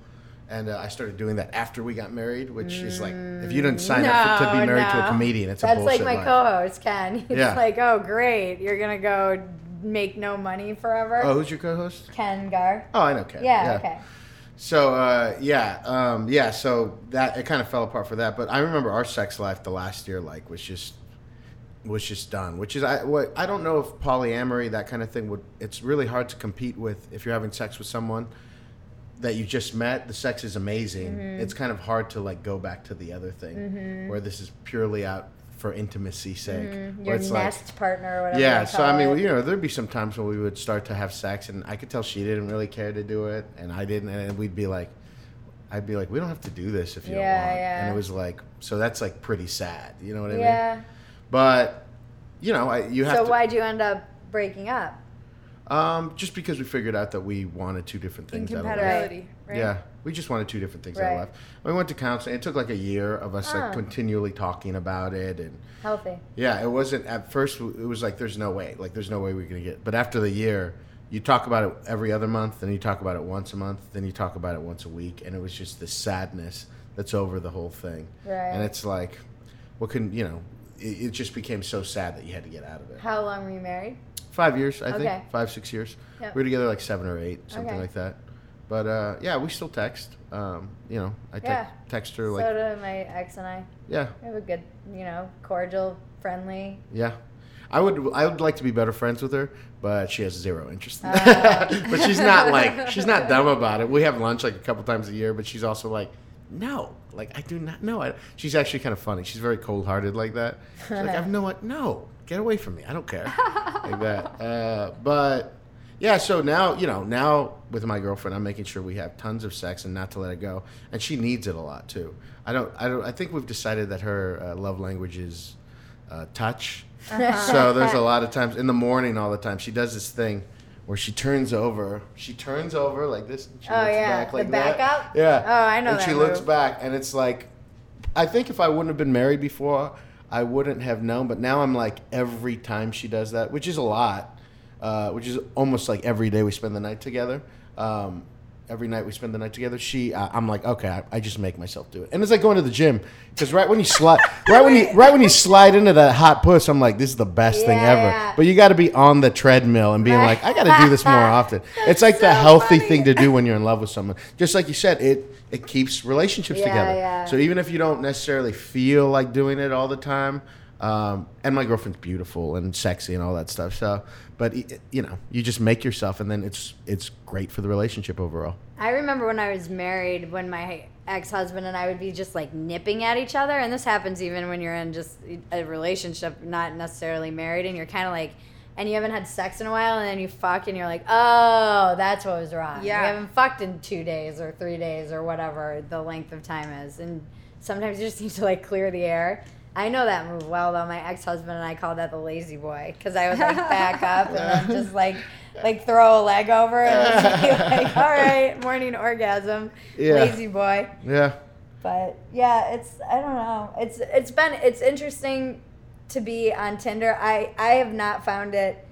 And uh, I started doing that after we got married, which is like if you didn't sign up for, to be No, married to a comedian, it's a That's like my life. co-host Ken. It's Yeah. like, oh great, you're gonna go make no money forever. Oh, who's your co-host? Ken Gar. Oh, I know Ken. Yeah, okay. So uh, yeah, um, yeah. So that it kind of fell apart for that. But I remember our sex life the last year, like, was just was just done. Which is I what I don't know if polyamory that kind of thing would. It's really hard to compete with if you're having sex with someone that you just met. The sex is amazing. Mm-hmm. It's kind of hard to like go back to the other thing where this is purely out for intimacy sake. Mm-hmm. Your it's like- partner or whatever. yeah, so I mean, it. you know, there'd be some times when we would start to have sex, and I could tell she didn't really care to do it, and I didn't, and we'd be like, I'd be like, we don't have to do this if you Yeah, don't want, yeah. and it was like, so that's like pretty sad, you know what I mean? yeah. But you know, I, you have So to, why'd you end up breaking up? um, just because we figured out that we wanted two different things out of life. Incompatibility, right? Yeah, we just wanted two different things out Right. of life. We went to counseling. It took like a year of us Ah. like continually talking about it and. Healthy. Yeah, it wasn't at first. It was like there's no way, like there's no way we're gonna get. But after the year, you talk about it every other month, then you talk about it once a month, then you talk about it once a week, and it was just the sadness that's over the whole thing. Right. And it's like, what can you know? It, it just became so sad that you had to get out of it. How long were you married? Five years, I Okay. think, five six years. Yep. We were together like seven or eight, something Okay. like that. But uh, yeah, we still text. Um, you know, I te- Yeah. text her like, so do my ex and I. yeah, We have a good, you know, cordial, friendly. Yeah. I would I would like to be better friends with her, but she has zero interest. In Ah. that. but she's not like she's not dumb about it. We have lunch like a couple times a year, but she's also like, no, like I do not know. I, she's actually kind of funny. She's very cold hearted like that. She's like, I've no what no, get away from me. I don't care like that. Uh, but yeah, so now you know now with my girlfriend, I'm making sure we have tons of sex and not to let it go, and she needs it a lot too. I don't I don't I think we've decided that her uh, love language is uh, touch. so there's a lot of times in the morning, all the time, she does this thing where she turns over. She turns over like this. And she Oh, looks yeah. back The back that. up? Yeah. Oh, I know And she that looks back, and it's like, I think if I wouldn't have been married before, I wouldn't have known. But now I'm like every time she does that, which is a lot, uh, which is almost like every day we spend the night together. Um, every night we spend the night together. She, uh, I'm like, okay, I, I just make myself do it, and it's like going to the gym because right when you slide, right when you, right when you slide into that hot puss, I'm like, this is the best thing Yeah. ever. But you got to be on the treadmill and being like, I got to do this more often. it's like the healthy funny. thing to do when you're in love with someone. Just like you said, it it keeps relationships Yeah, together. yeah. So even if you don't necessarily feel like doing it all the time, um, and my girlfriend's beautiful and sexy and all that stuff. So, but you know, you just make yourself, and then it's it's great for the relationship overall. I remember when I was married, when my ex husband and I would be just like nipping at each other. And this happens even when you're in just a relationship, not necessarily married, and you're kind of like, and you haven't had sex in a while, and then you fuck, and you're like, oh, that's what was wrong. Yeah. We haven't fucked in two days or three days or whatever the length of time is. And sometimes you just need to like clear the air. I know that move well though. My ex husband and I called that the lazy boy because I would like back up and then just like like throw a leg over and just be like, all right, morning orgasm, Yeah. lazy boy. Yeah. But yeah, it's I don't know. It's it's been it's interesting to be on Tinder. I I have not found it.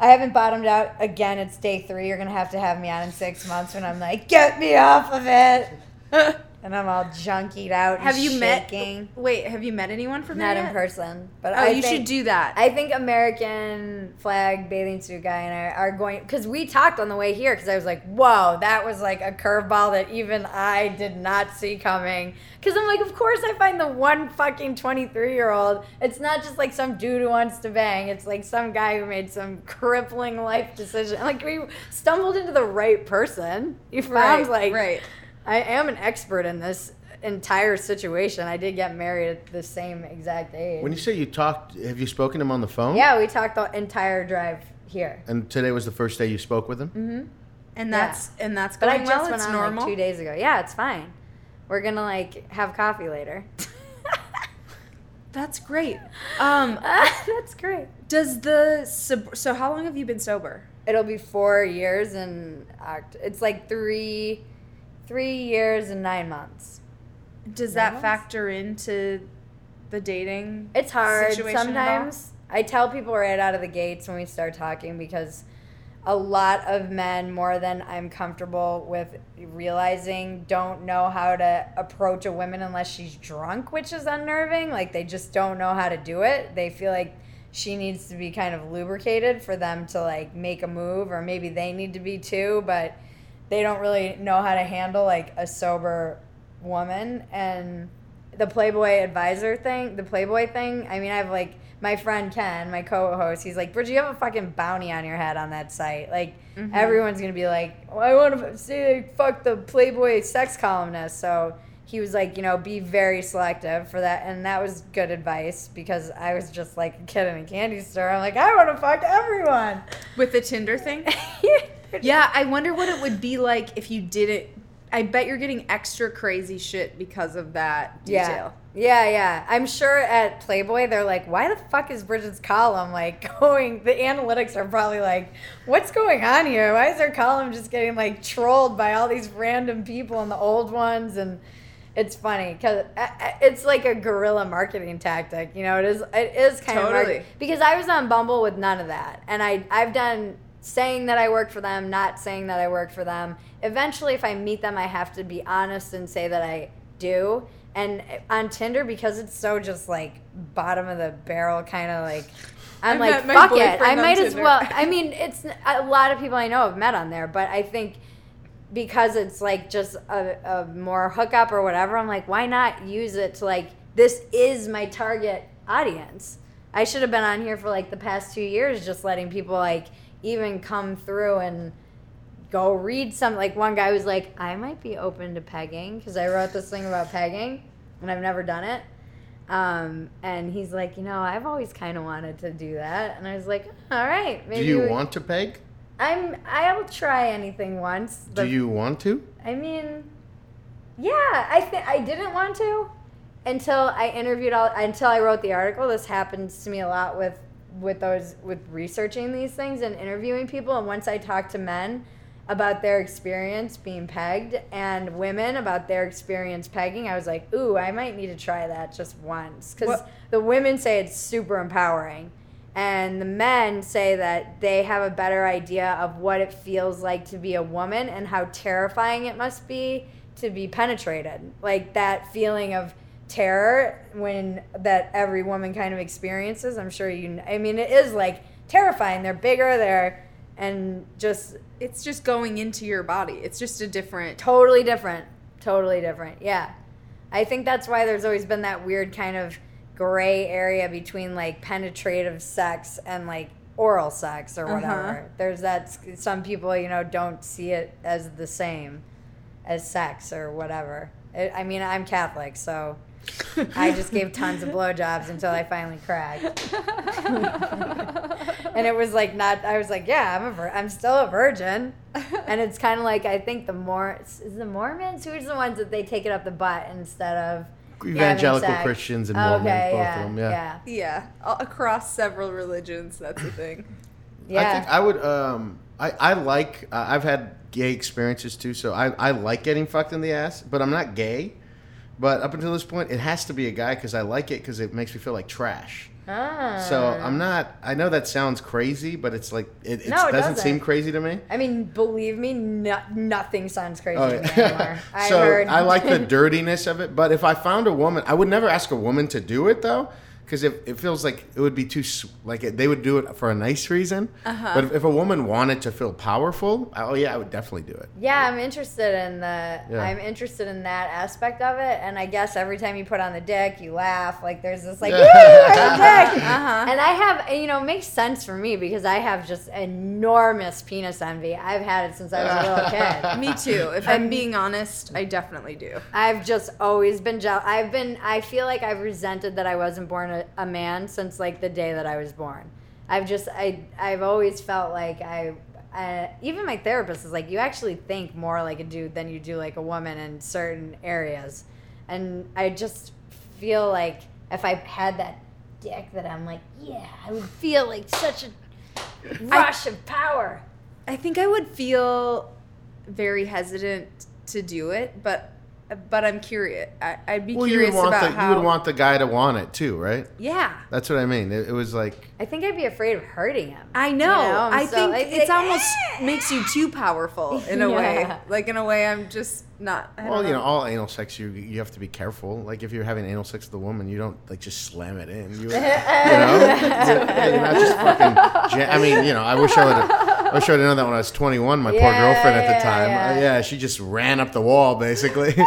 I haven't bottomed out again. It's day three. You're gonna have to have me on in six months when I'm like, get me off of it, and I'm all junkied out. and Have you shaking. met? Wait, have you met anyone from Not there in person, but Oh, I you think- should do that. I think American flag bathing suit guy and I are going because we talked on the way here because I was like, whoa, that was like a curveball that even I did not see coming. Because I'm like, of course I find the one fucking 23 year old. It's not just like some dude who wants to bang. It's like some guy who made some crippling life decision. Like we stumbled into the right person. You found like right. I am an expert in this entire situation. I did get married at the same exact age. When you say you talked, have you spoken to him on the phone? Yeah, we talked the entire drive here. And today was the first day you spoke with him? Mm-hmm. And that's and that's But going I just well. went It's on normal. like two days ago. Yeah, it's fine. We're gonna like have coffee later. That's great. Um, That's great. does the sub- so how long have you been sober? It'll be four years and Oct- it's like three, three years and nine months. Does Nine that months? factor into the dating? It's hard situation at all? sometimes. I tell people right out of the gates when we start talking because a lot of men, more than I'm comfortable with realizing, don't know how to approach a woman unless she's drunk, which is unnerving. Like they just don't know how to do it. They feel like she needs to be kind of lubricated for them to like make a move, or maybe they need to be too, but they don't really know how to handle like a sober woman and the Playboy advisor thing, the Playboy thing. I mean, I have like my friend Ken, my co-host. He's like, "Bridget, you have a fucking bounty on your head on that site. Like, mm-hmm. everyone's gonna be like, well, I want to see fuck the Playboy sex columnist." So he was like, you know, be very selective for that, and that was good advice because I was just like a kid in a candy store. I'm like, I want to fuck everyone. with the Tinder thing? yeah, I wonder what it would be like if you didn't. I bet you're getting extra crazy shit because of that detail. Yeah, yeah. I'm sure at Playboy they're like, why the fuck is Bridget's column like going? The analytics are probably like, what's going on here? Why is her column just getting like trolled by all these random people and the old ones? And it's funny because uh, uh, it's like a guerrilla marketing tactic. You know, it is. It is kind of Totally. because I was on Bumble with none of that, and I I've done saying that I work for them, not saying that I work for them. Eventually, if I meet them, I have to be honest and say that I do. And on Tinder, because it's so just like bottom of the barrel, kind of like. I'm I like, fuck it. I might as well. I mean, it's a lot of people I know have met on there, but I think because it's like just a, a more hookup or whatever, I'm like, why not use it to like, this is my target audience. I should have been on here for like the past two years, just letting people like even come through and go read some. Like one guy was like, I might be open to pegging because I wrote this thing about pegging and I've never done it. Um, and he's like, you know, I've always kind of wanted to do that. And I was like, all right, maybe Do you we- want to peg? I'm I will try anything once. Do you want to? I mean, yeah, I think I didn't want to until I interviewed all until I wrote the article. This happens to me a lot with with those with researching these things and interviewing people. And once I talked to men about their experience being pegged and women about their experience pegging, I was like, ooh, I might need to try that just once because the women say it's super empowering. And the men say that they have a better idea of what it feels like to be a woman and how terrifying it must be to be penetrated. Like that feeling of terror when that every woman kind of experiences. I'm sure you I mean it is like terrifying. They're bigger, they're and just It's just going into your body. It's just a different. totally different. Totally different. Yeah. I think that's why there's always been that weird kind of gray area between like penetrative sex and like oral sex or Uh-huh. whatever. There's that some people, you know, don't see it as the same. as sex or whatever. It, I mean, I'm Catholic, so I just gave tons of blowjobs until I finally cracked. and it was like not. I was like, yeah, I'm a vir- I'm still a virgin. And it's kind of like I think the more is the Mormons who's the ones that they take it up the butt instead of Evangelical. Christians and Mormons, Okay, both yeah, of them. Yeah. yeah, Yeah, across several religions, that's the thing. yeah. I think I would. Um, I I like. Uh, I've had gay experiences too, so I I like getting fucked in the ass, but I'm not gay. But up until this point, it has to be a guy because I like it because it makes me feel like trash. Ah. So I'm not. I know that sounds crazy, but it's like it, No, it doesn't seem crazy to me. I mean, believe me, no, nothing sounds crazy Oh, to me yeah. anymore. I so. I like the dirtiness of it, but if I found a woman, I would never ask a woman to do it though, because it, it feels like it would be too like it, they would do it for a nice reason. Uh-huh. But if, if a woman wanted to feel powerful, oh yeah, I would definitely do it. Yeah, I'm interested in the. Yeah. I'm interested in that aspect of it, and I guess every time you put on the dick, you laugh. Like there's this like, Yeah. woo, there's dick. Uh-huh. And I have, you know, it makes sense for me because I have just enormous penis envy. I've had it since I was a little kid. Me too. If I'm being honest, I definitely do. I've just always been jealous. I've been. I feel like I've resented that I wasn't born a, a man since like the day that I was born. I've just. I. I've always felt like I. Uh, even my therapist is like, you actually think more like a dude than you do like a woman in certain areas, and I just feel like if I had that dick, that I'm like, yeah, I would feel like such a rush of power. I think I would feel very hesitant to do it, but but I'm curious. I, I'd be Well, you curious would want about the how. you would want the guy to want it too, right? yeah, That's what I mean. It, it was like I think I'd be afraid of hurting him. I know. know, I'm so- think like- it's like, almost ah! makes you too powerful in a way. Like in a way, I'm just not. I well, don't you know, all anal sex you you have to be careful. Like if you're having anal sex with a woman, you don't like just slam it in. You, you know, you're, you're not just fucking. Ja- I mean, you know, I wish I would. I wish I would have known that when I was 21. My poor Yeah, girlfriend at yeah, the time. yeah. Uh, yeah, she just ran up the wall basically.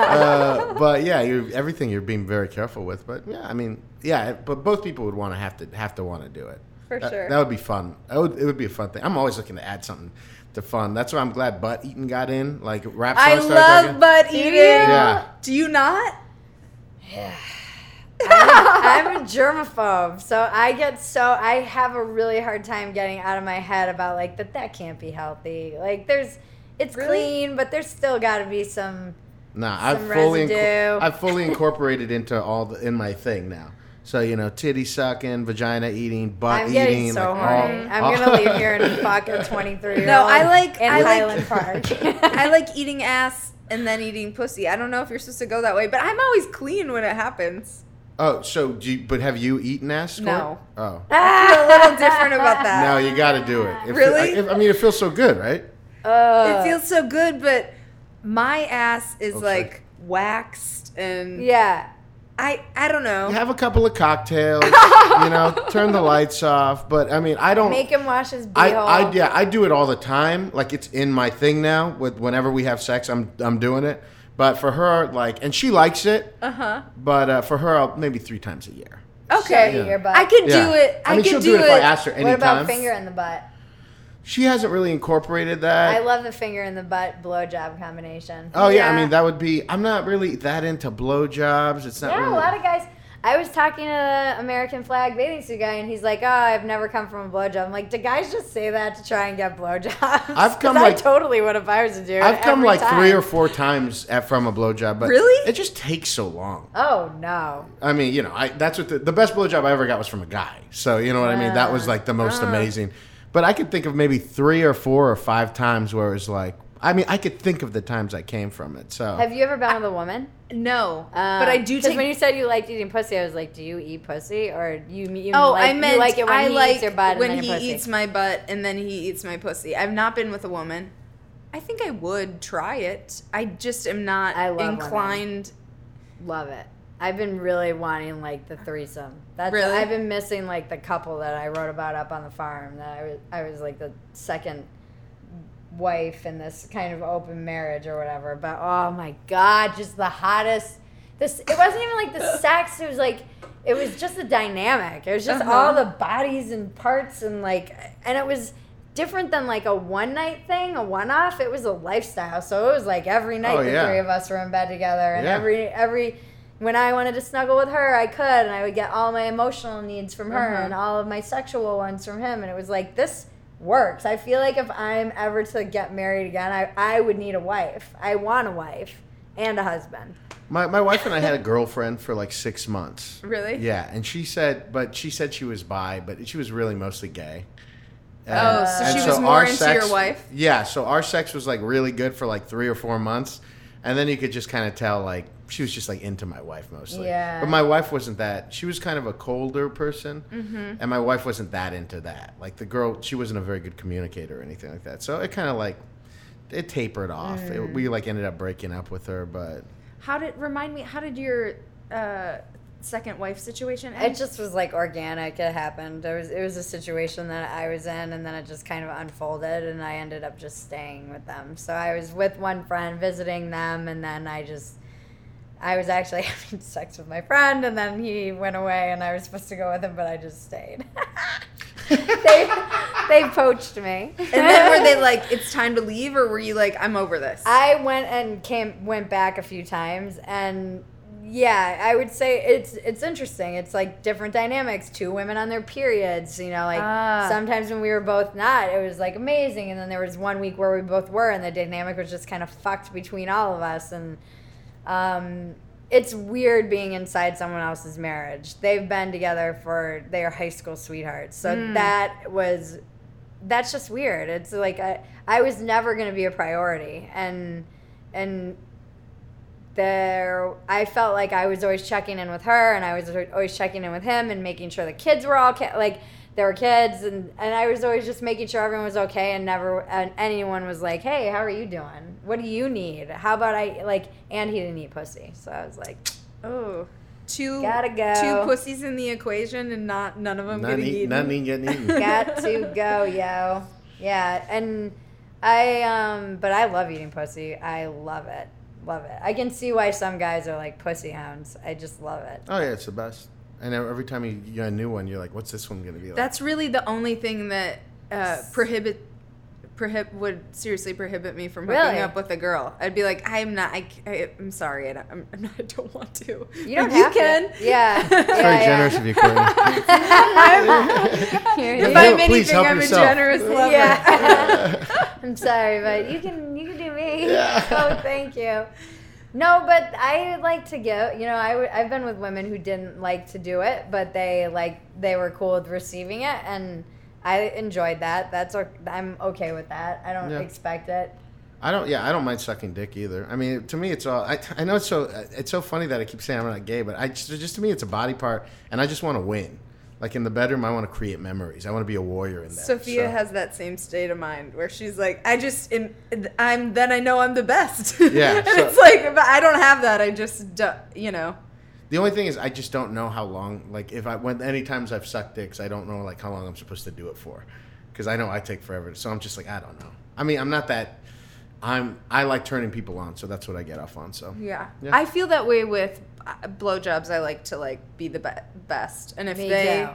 uh, but yeah, you everything you're being very careful with. But yeah, I mean, yeah, but both people would want to have to have to want to do it. For That- sure. That would be fun. That would, it would be a fun thing. I'm always looking to add something to fun. That's why I'm glad butt eating got in. Like rap I love butt eating. Yeah. Do you not? I'm a germaphobe, so I get so I have a really hard time getting out of my head about like that that can't be healthy. Like there's it's Really? clean, but there's still got to be some Nah, I've fully residue. I've fully incorporated into all the in my thing now. So you know, titty sucking, vagina eating, butt I'm getting eating. so like, horny. all- I'm all- gonna leave here and fuck a 23 year old. No, I like- in I like- Park. I like eating ass and then eating pussy. I don't know if you're supposed to go that way, but I'm always clean when it happens. Oh, so do you, but have you eaten ass? Squirt? No. Oh, I feel a little different about that. no, you got to do it. It fe- Really? I, I mean, it feels so good, right? Uh, it feels so good, but my ass is Okay. like waxed and yeah. I I don't know. You have a couple of cocktails, you know, turn the lights off. But I mean, I don't. Make him wash his I. I yeah I do it all the time like it's in my thing now with whenever we have sex I'm I'm doing it but for her like and she likes it Uh huh. but uh, for her I'll, maybe three times a year Okay. Shove it your butt. I could Yeah. do it. I, I mean could she'll do, do it if I ask her what about finger in the butt? she hasn't really incorporated that I love the finger in the butt blowjob combination. oh yeah. I Yeah. mean that would be I'm not really that into blowjobs it's not Yeah, really a lot of guys. I was talking to the American flag bathing suit guy, and he's like, "Oh, I've never come from a blowjob." I'm like, "Do guys just say that to try and get blowjobs?" I've come like- I totally would if I was to do. I've come like three or four times at, from a blowjob but Really? it just takes so long Oh no! I mean, you know, I that's what the, the best blowjob I ever got was from a guy. So you know what I mean. That was like the most uh-huh. amazing. But I could think of maybe three or four or five times where it was like. I mean, I could think of the times I came from it. So Have you ever been with a woman? No, Uh, but I do 'cause take. when you said you liked eating pussy, I was like, "Do you eat pussy, or you you oh, like, I meant you like it when I he like eats your butt when and then he your pussy?" eats my butt and then he eats my pussy. I've not been with a woman. I think I would try it. I just am not I love women. inclined. Love it. I've been really wanting like the threesome. That's Really? I've been missing like the couple that I wrote about up on the farm. That I was I was like the second wife in this kind of open marriage or whatever. But oh my god, just the hottest. This it wasn't even like the sex. It was like it was just the dynamic. It was just Uh-huh. all the bodies and parts and like and it was different than like a one night thing, a one off. It was a lifestyle. So it was like every night Oh, the yeah. three of us were in bed together, and Yeah. every every when I wanted to snuggle with her, I could, and I would get all my emotional needs from her Uh-huh. and all of my sexual ones from him, and it was like this works. I feel like if I'm ever to get married again, I I would need a wife. I want a wife and a husband. My, my wife and I had a girlfriend for like six months. Really? Yeah, and she said, but she said she was bi, but she was really mostly gay. Oh, so and she was more our sex, your wife? Yeah, so our sex was like really good for like three or four months, and then you could just kind of tell like she was just like into my wife mostly. Yeah. But my wife wasn't that. She was kind of a colder person, Mm-hmm. and my wife wasn't that into that. Like the girl, she wasn't a very good communicator or anything like that. So it kind of like it tapered off. Mm. It, we like ended up breaking up with her, but How did remind me? How did your uh, second wife situation end? It just was like organic. It happened. It was it was a situation that I was in, and then it just kind of unfolded, and I ended up just staying with them. So I was with one friend visiting them, and then I just. I was actually having sex with my friend, and then he went away, and I was supposed to go with him, but I just stayed. they, they poached me. and then were they like, it's time to leave, or were you like, I'm over this? I went and came went back a few times and yeah, I would say it's it's interesting. It's like different dynamics. Two women on their periods, you know, like Ah. sometimes when we were both not, it was like amazing, and then there was one week where we both were, and the dynamic was just kind of fucked between all of us, and um, it's weird being inside someone else's marriage. They've been together for they are high school sweethearts, so that was that's just weird. It's like I, I was never going to be a priority, and and there I felt like I was always checking in with her, and I was always checking in with him, and making sure the kids were all ca- like there were kids, and and I was always just making sure everyone was okay, and never and anyone was like, hey, how are you doing? What do you need? How about I like? And he didn't eat pussy, so I was like, oh, two Gotta go. two pussies in the equation, and not none of them none, getting eat, eaten. none ain't getting eaten. got to go, yo. Yeah, and I um, but I love eating pussy. I love it, love it. I can see why some guys are like pussy hounds. I just love it. Oh yeah, it's the best. And every time you get a new one, you're like, "What's this one gonna be like?" That's really the only thing that uh, prohibit prohib would seriously prohibit me from hooking Really? up with a girl. I'd be like, I'm not. I, I, am sorry. I don't, I'm, I'm not, I don't want to. You don't If have you can. to. Yeah, It's yeah, very yeah. generous of you, Courtney. Here If you Yeah, I'm please anything, help I'm yourself. a generous lover. Yeah. I'm sorry, but you can you can do me. Oh, thank you. No, but I like to give. You know, I w- I've been with women who didn't like to do it, but they like they were cool with receiving it, and I enjoyed that. That's o- I'm okay with that. I don't Yeah. expect it. I don't. Yeah, I don't mind sucking dick either. I mean, to me, it's all. I, I know it's so. It's so funny that I keep saying I'm not gay, but I just, just to me, it's a body part, and I just want to win. Like in the bedroom, I want to create memories. I want to be a warrior in there. Sophia so. has that same state of mind where she's like, I just, am, I'm, then I know I'm the best. Yeah, and so- it's like, but I don't have that. I just, you know. The only thing is, I just don't know how long. Like, if I when any times I've sucked dicks, I don't know like how long I'm supposed to do it for, because I know I take forever. So I'm just like, I don't know. I mean, I'm not that. I'm. I like turning people on, so that's what I get off on. So Yeah. Yeah. I feel that way with blowjobs. I like to like be the be- best. And if Me they too.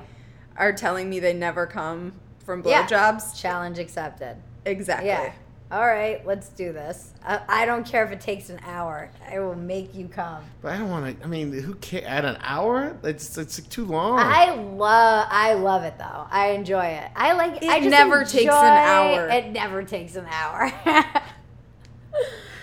are telling me they never come from Yeah. blowjobs, Challenge accepted. exactly. Yeah. All right, let's do this. I, I don't care if it takes an hour. I will make you come. But I don't want to. I mean, who cares? At an hour? It's it's too long. I love I love it though. I enjoy it. I like It I just never takes an hour. It never takes an hour.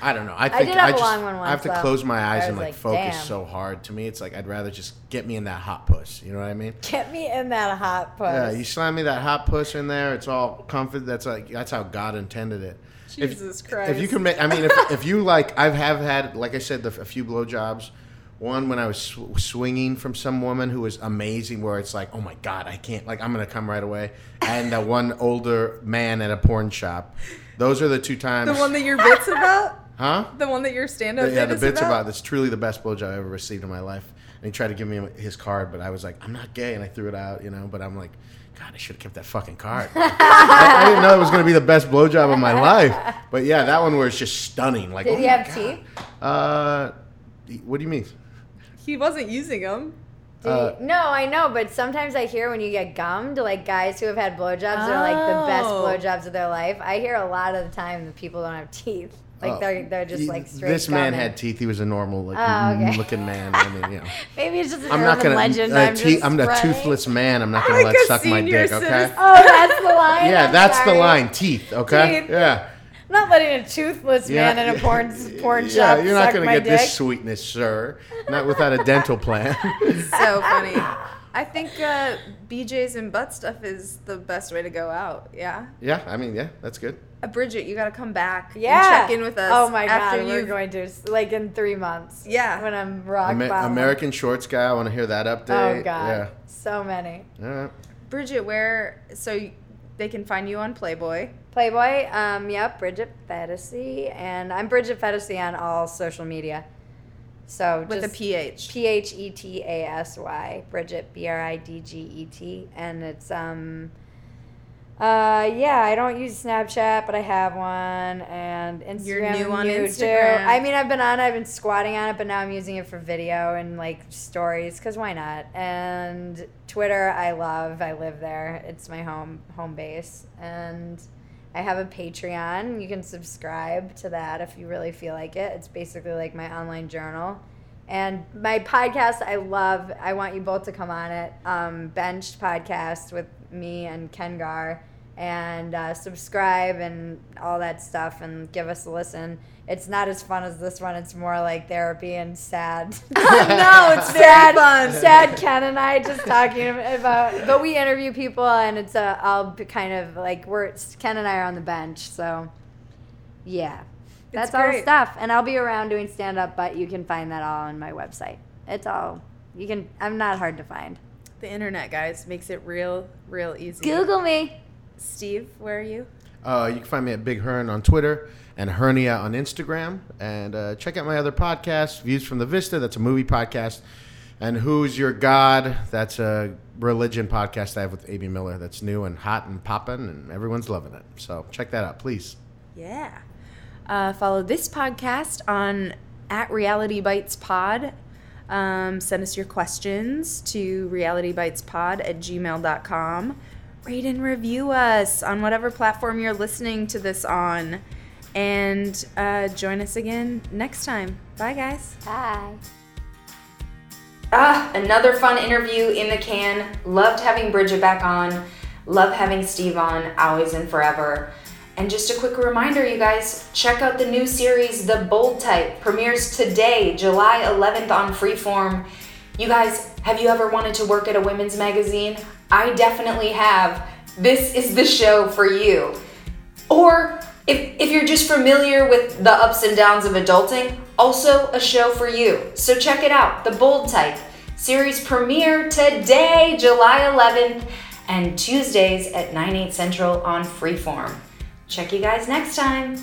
I don't know. I think did have a just, long one I have to though. close my eyes and like, like, focus damn. so hard. To me, it's like I'd rather just get me in that hot puss. You know what I mean? Get me in that hot puss. Yeah, you slam me that hot puss in there. It's all comfort. That's like that's how God intended it. If- Jesus If Christ. If you can make, I mean, if, if you like, I've have had, like I said, the, a few blowjobs. One when I was sw- swinging from some woman who was amazing, where it's like, oh my god, I can't, like, I'm gonna come right away. And uh, one older man at a porn shop. Those are the two times. The one that your bits about? Huh? The one that your stand-up yeah, bit the is bits about? about that's truly the best blowjob I ever received in my life. And he tried to give me his card, but I was like, I'm not gay, and I threw it out, you know. But I'm like, God, I should have kept that fucking card. I, I didn't know it was gonna be the best blowjob of my life. But yeah, that one was just stunning. Like, Did oh he have God. teeth? Uh, what do you mean? He wasn't using them. Do you- no, I know, but sometimes I hear when you get gummed, like guys who have had blowjobs are like the best Oh. blowjobs of their life. I hear a lot of the time that people don't have teeth. Like Oh, they're they're just he- like straight. This man had teeth. He was a normal like, Oh, okay. looking man. I mean, you know. Maybe it's just an I'm not gonna. legend. uh, I'm, te- just I'm the spreading. toothless man. I'm not gonna Like let suck my senior dick. Okay. Oh, that's the line. Yeah, I'm that's the line. Teeth. Okay. Teeth. Yeah. I'm not letting a toothless Yeah. man in a porn porn Yeah, shop you're not suck gonna my get dick. this sweetness, sir. Not without a dental plan. so funny. I think uh, BJ's and butt stuff is the best way to go out. Yeah. yeah. I mean, yeah, that's good. Uh, Bridget, you got to come back Yeah. and check in with us. Oh my after god, we're you've- going to like in three months. Yeah. When I'm rock Amer- bottom. American Shorts guy. I want to hear that update. Oh god. Yeah. So many. All right. Bridget, where so they can find you on Playboy. Playboy, um, yep, Bridget Phetasy, and I'm Bridget Phetasy on all social media. So With a PH. P H E T A S Y, Bridget B R I D G E T, and it's um, uh, yeah, I don't use Snapchat, but I have one, and Instagram. You're new on. Instagram. I mean, I've been on, I've been squatting on it, but now I'm using it for video and like stories, cause why not? And Twitter, I love. I live there. It's my home home base, and I have a Patreon. You can subscribe to that if you really feel like it. It's basically like my online journal. And my podcast, I love. I want you both to come on it. Um, Benched podcast with me and Ken Gar, and uh, subscribe and all that stuff, and give us a listen. It's not as fun as this one. It's more like therapy and sad. no, it's sad, fun. sad Ken and I just talking about. But we interview people, and it's a. I'll be kind of like we're Ken and I are on the bench, so yeah, that's all great. stuff. And I'll be around doing stand up, but you can find that all on my website. It's all you can. I'm not hard to find. The internet, guys, makes it real, real easy. Google me. Steve, where are you? Uh, you can find me at Big Hern on Twitter and Hernia on Instagram. And uh, check out my other podcast, Views from the Vista. That's a movie podcast. And Who's Your God? That's a religion podcast I have with A.B. Miller. That's new and hot and popping, and everyone's loving it. So check that out, please. Yeah. Uh, follow this podcast on at Reality Bytes Pod. Um, send us your questions to realitybytespod at gmail.com. Rate and review us on whatever platform you're listening to this on. And uh, join us again next time. Bye, guys. Bye. Ah, another fun interview in the can. Loved having Bridget back on. Love having Steve on, always and forever. And just a quick reminder, you guys, check out the new series, The Bold Type, premieres today, July 11th on Freeform. You guys, have you ever wanted to work at a women's magazine? I definitely have. This is the show for you. Or if, if you're just familiar with the ups and downs of adulting, also a show for you. So check it out The Bold Type. Series premiere today, July 11th, and Tuesdays at 9, 8 central on Freeform. Check you guys next time.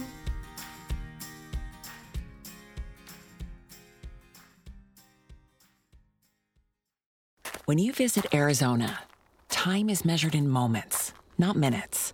When you visit Arizona, time is measured in moments, not minutes.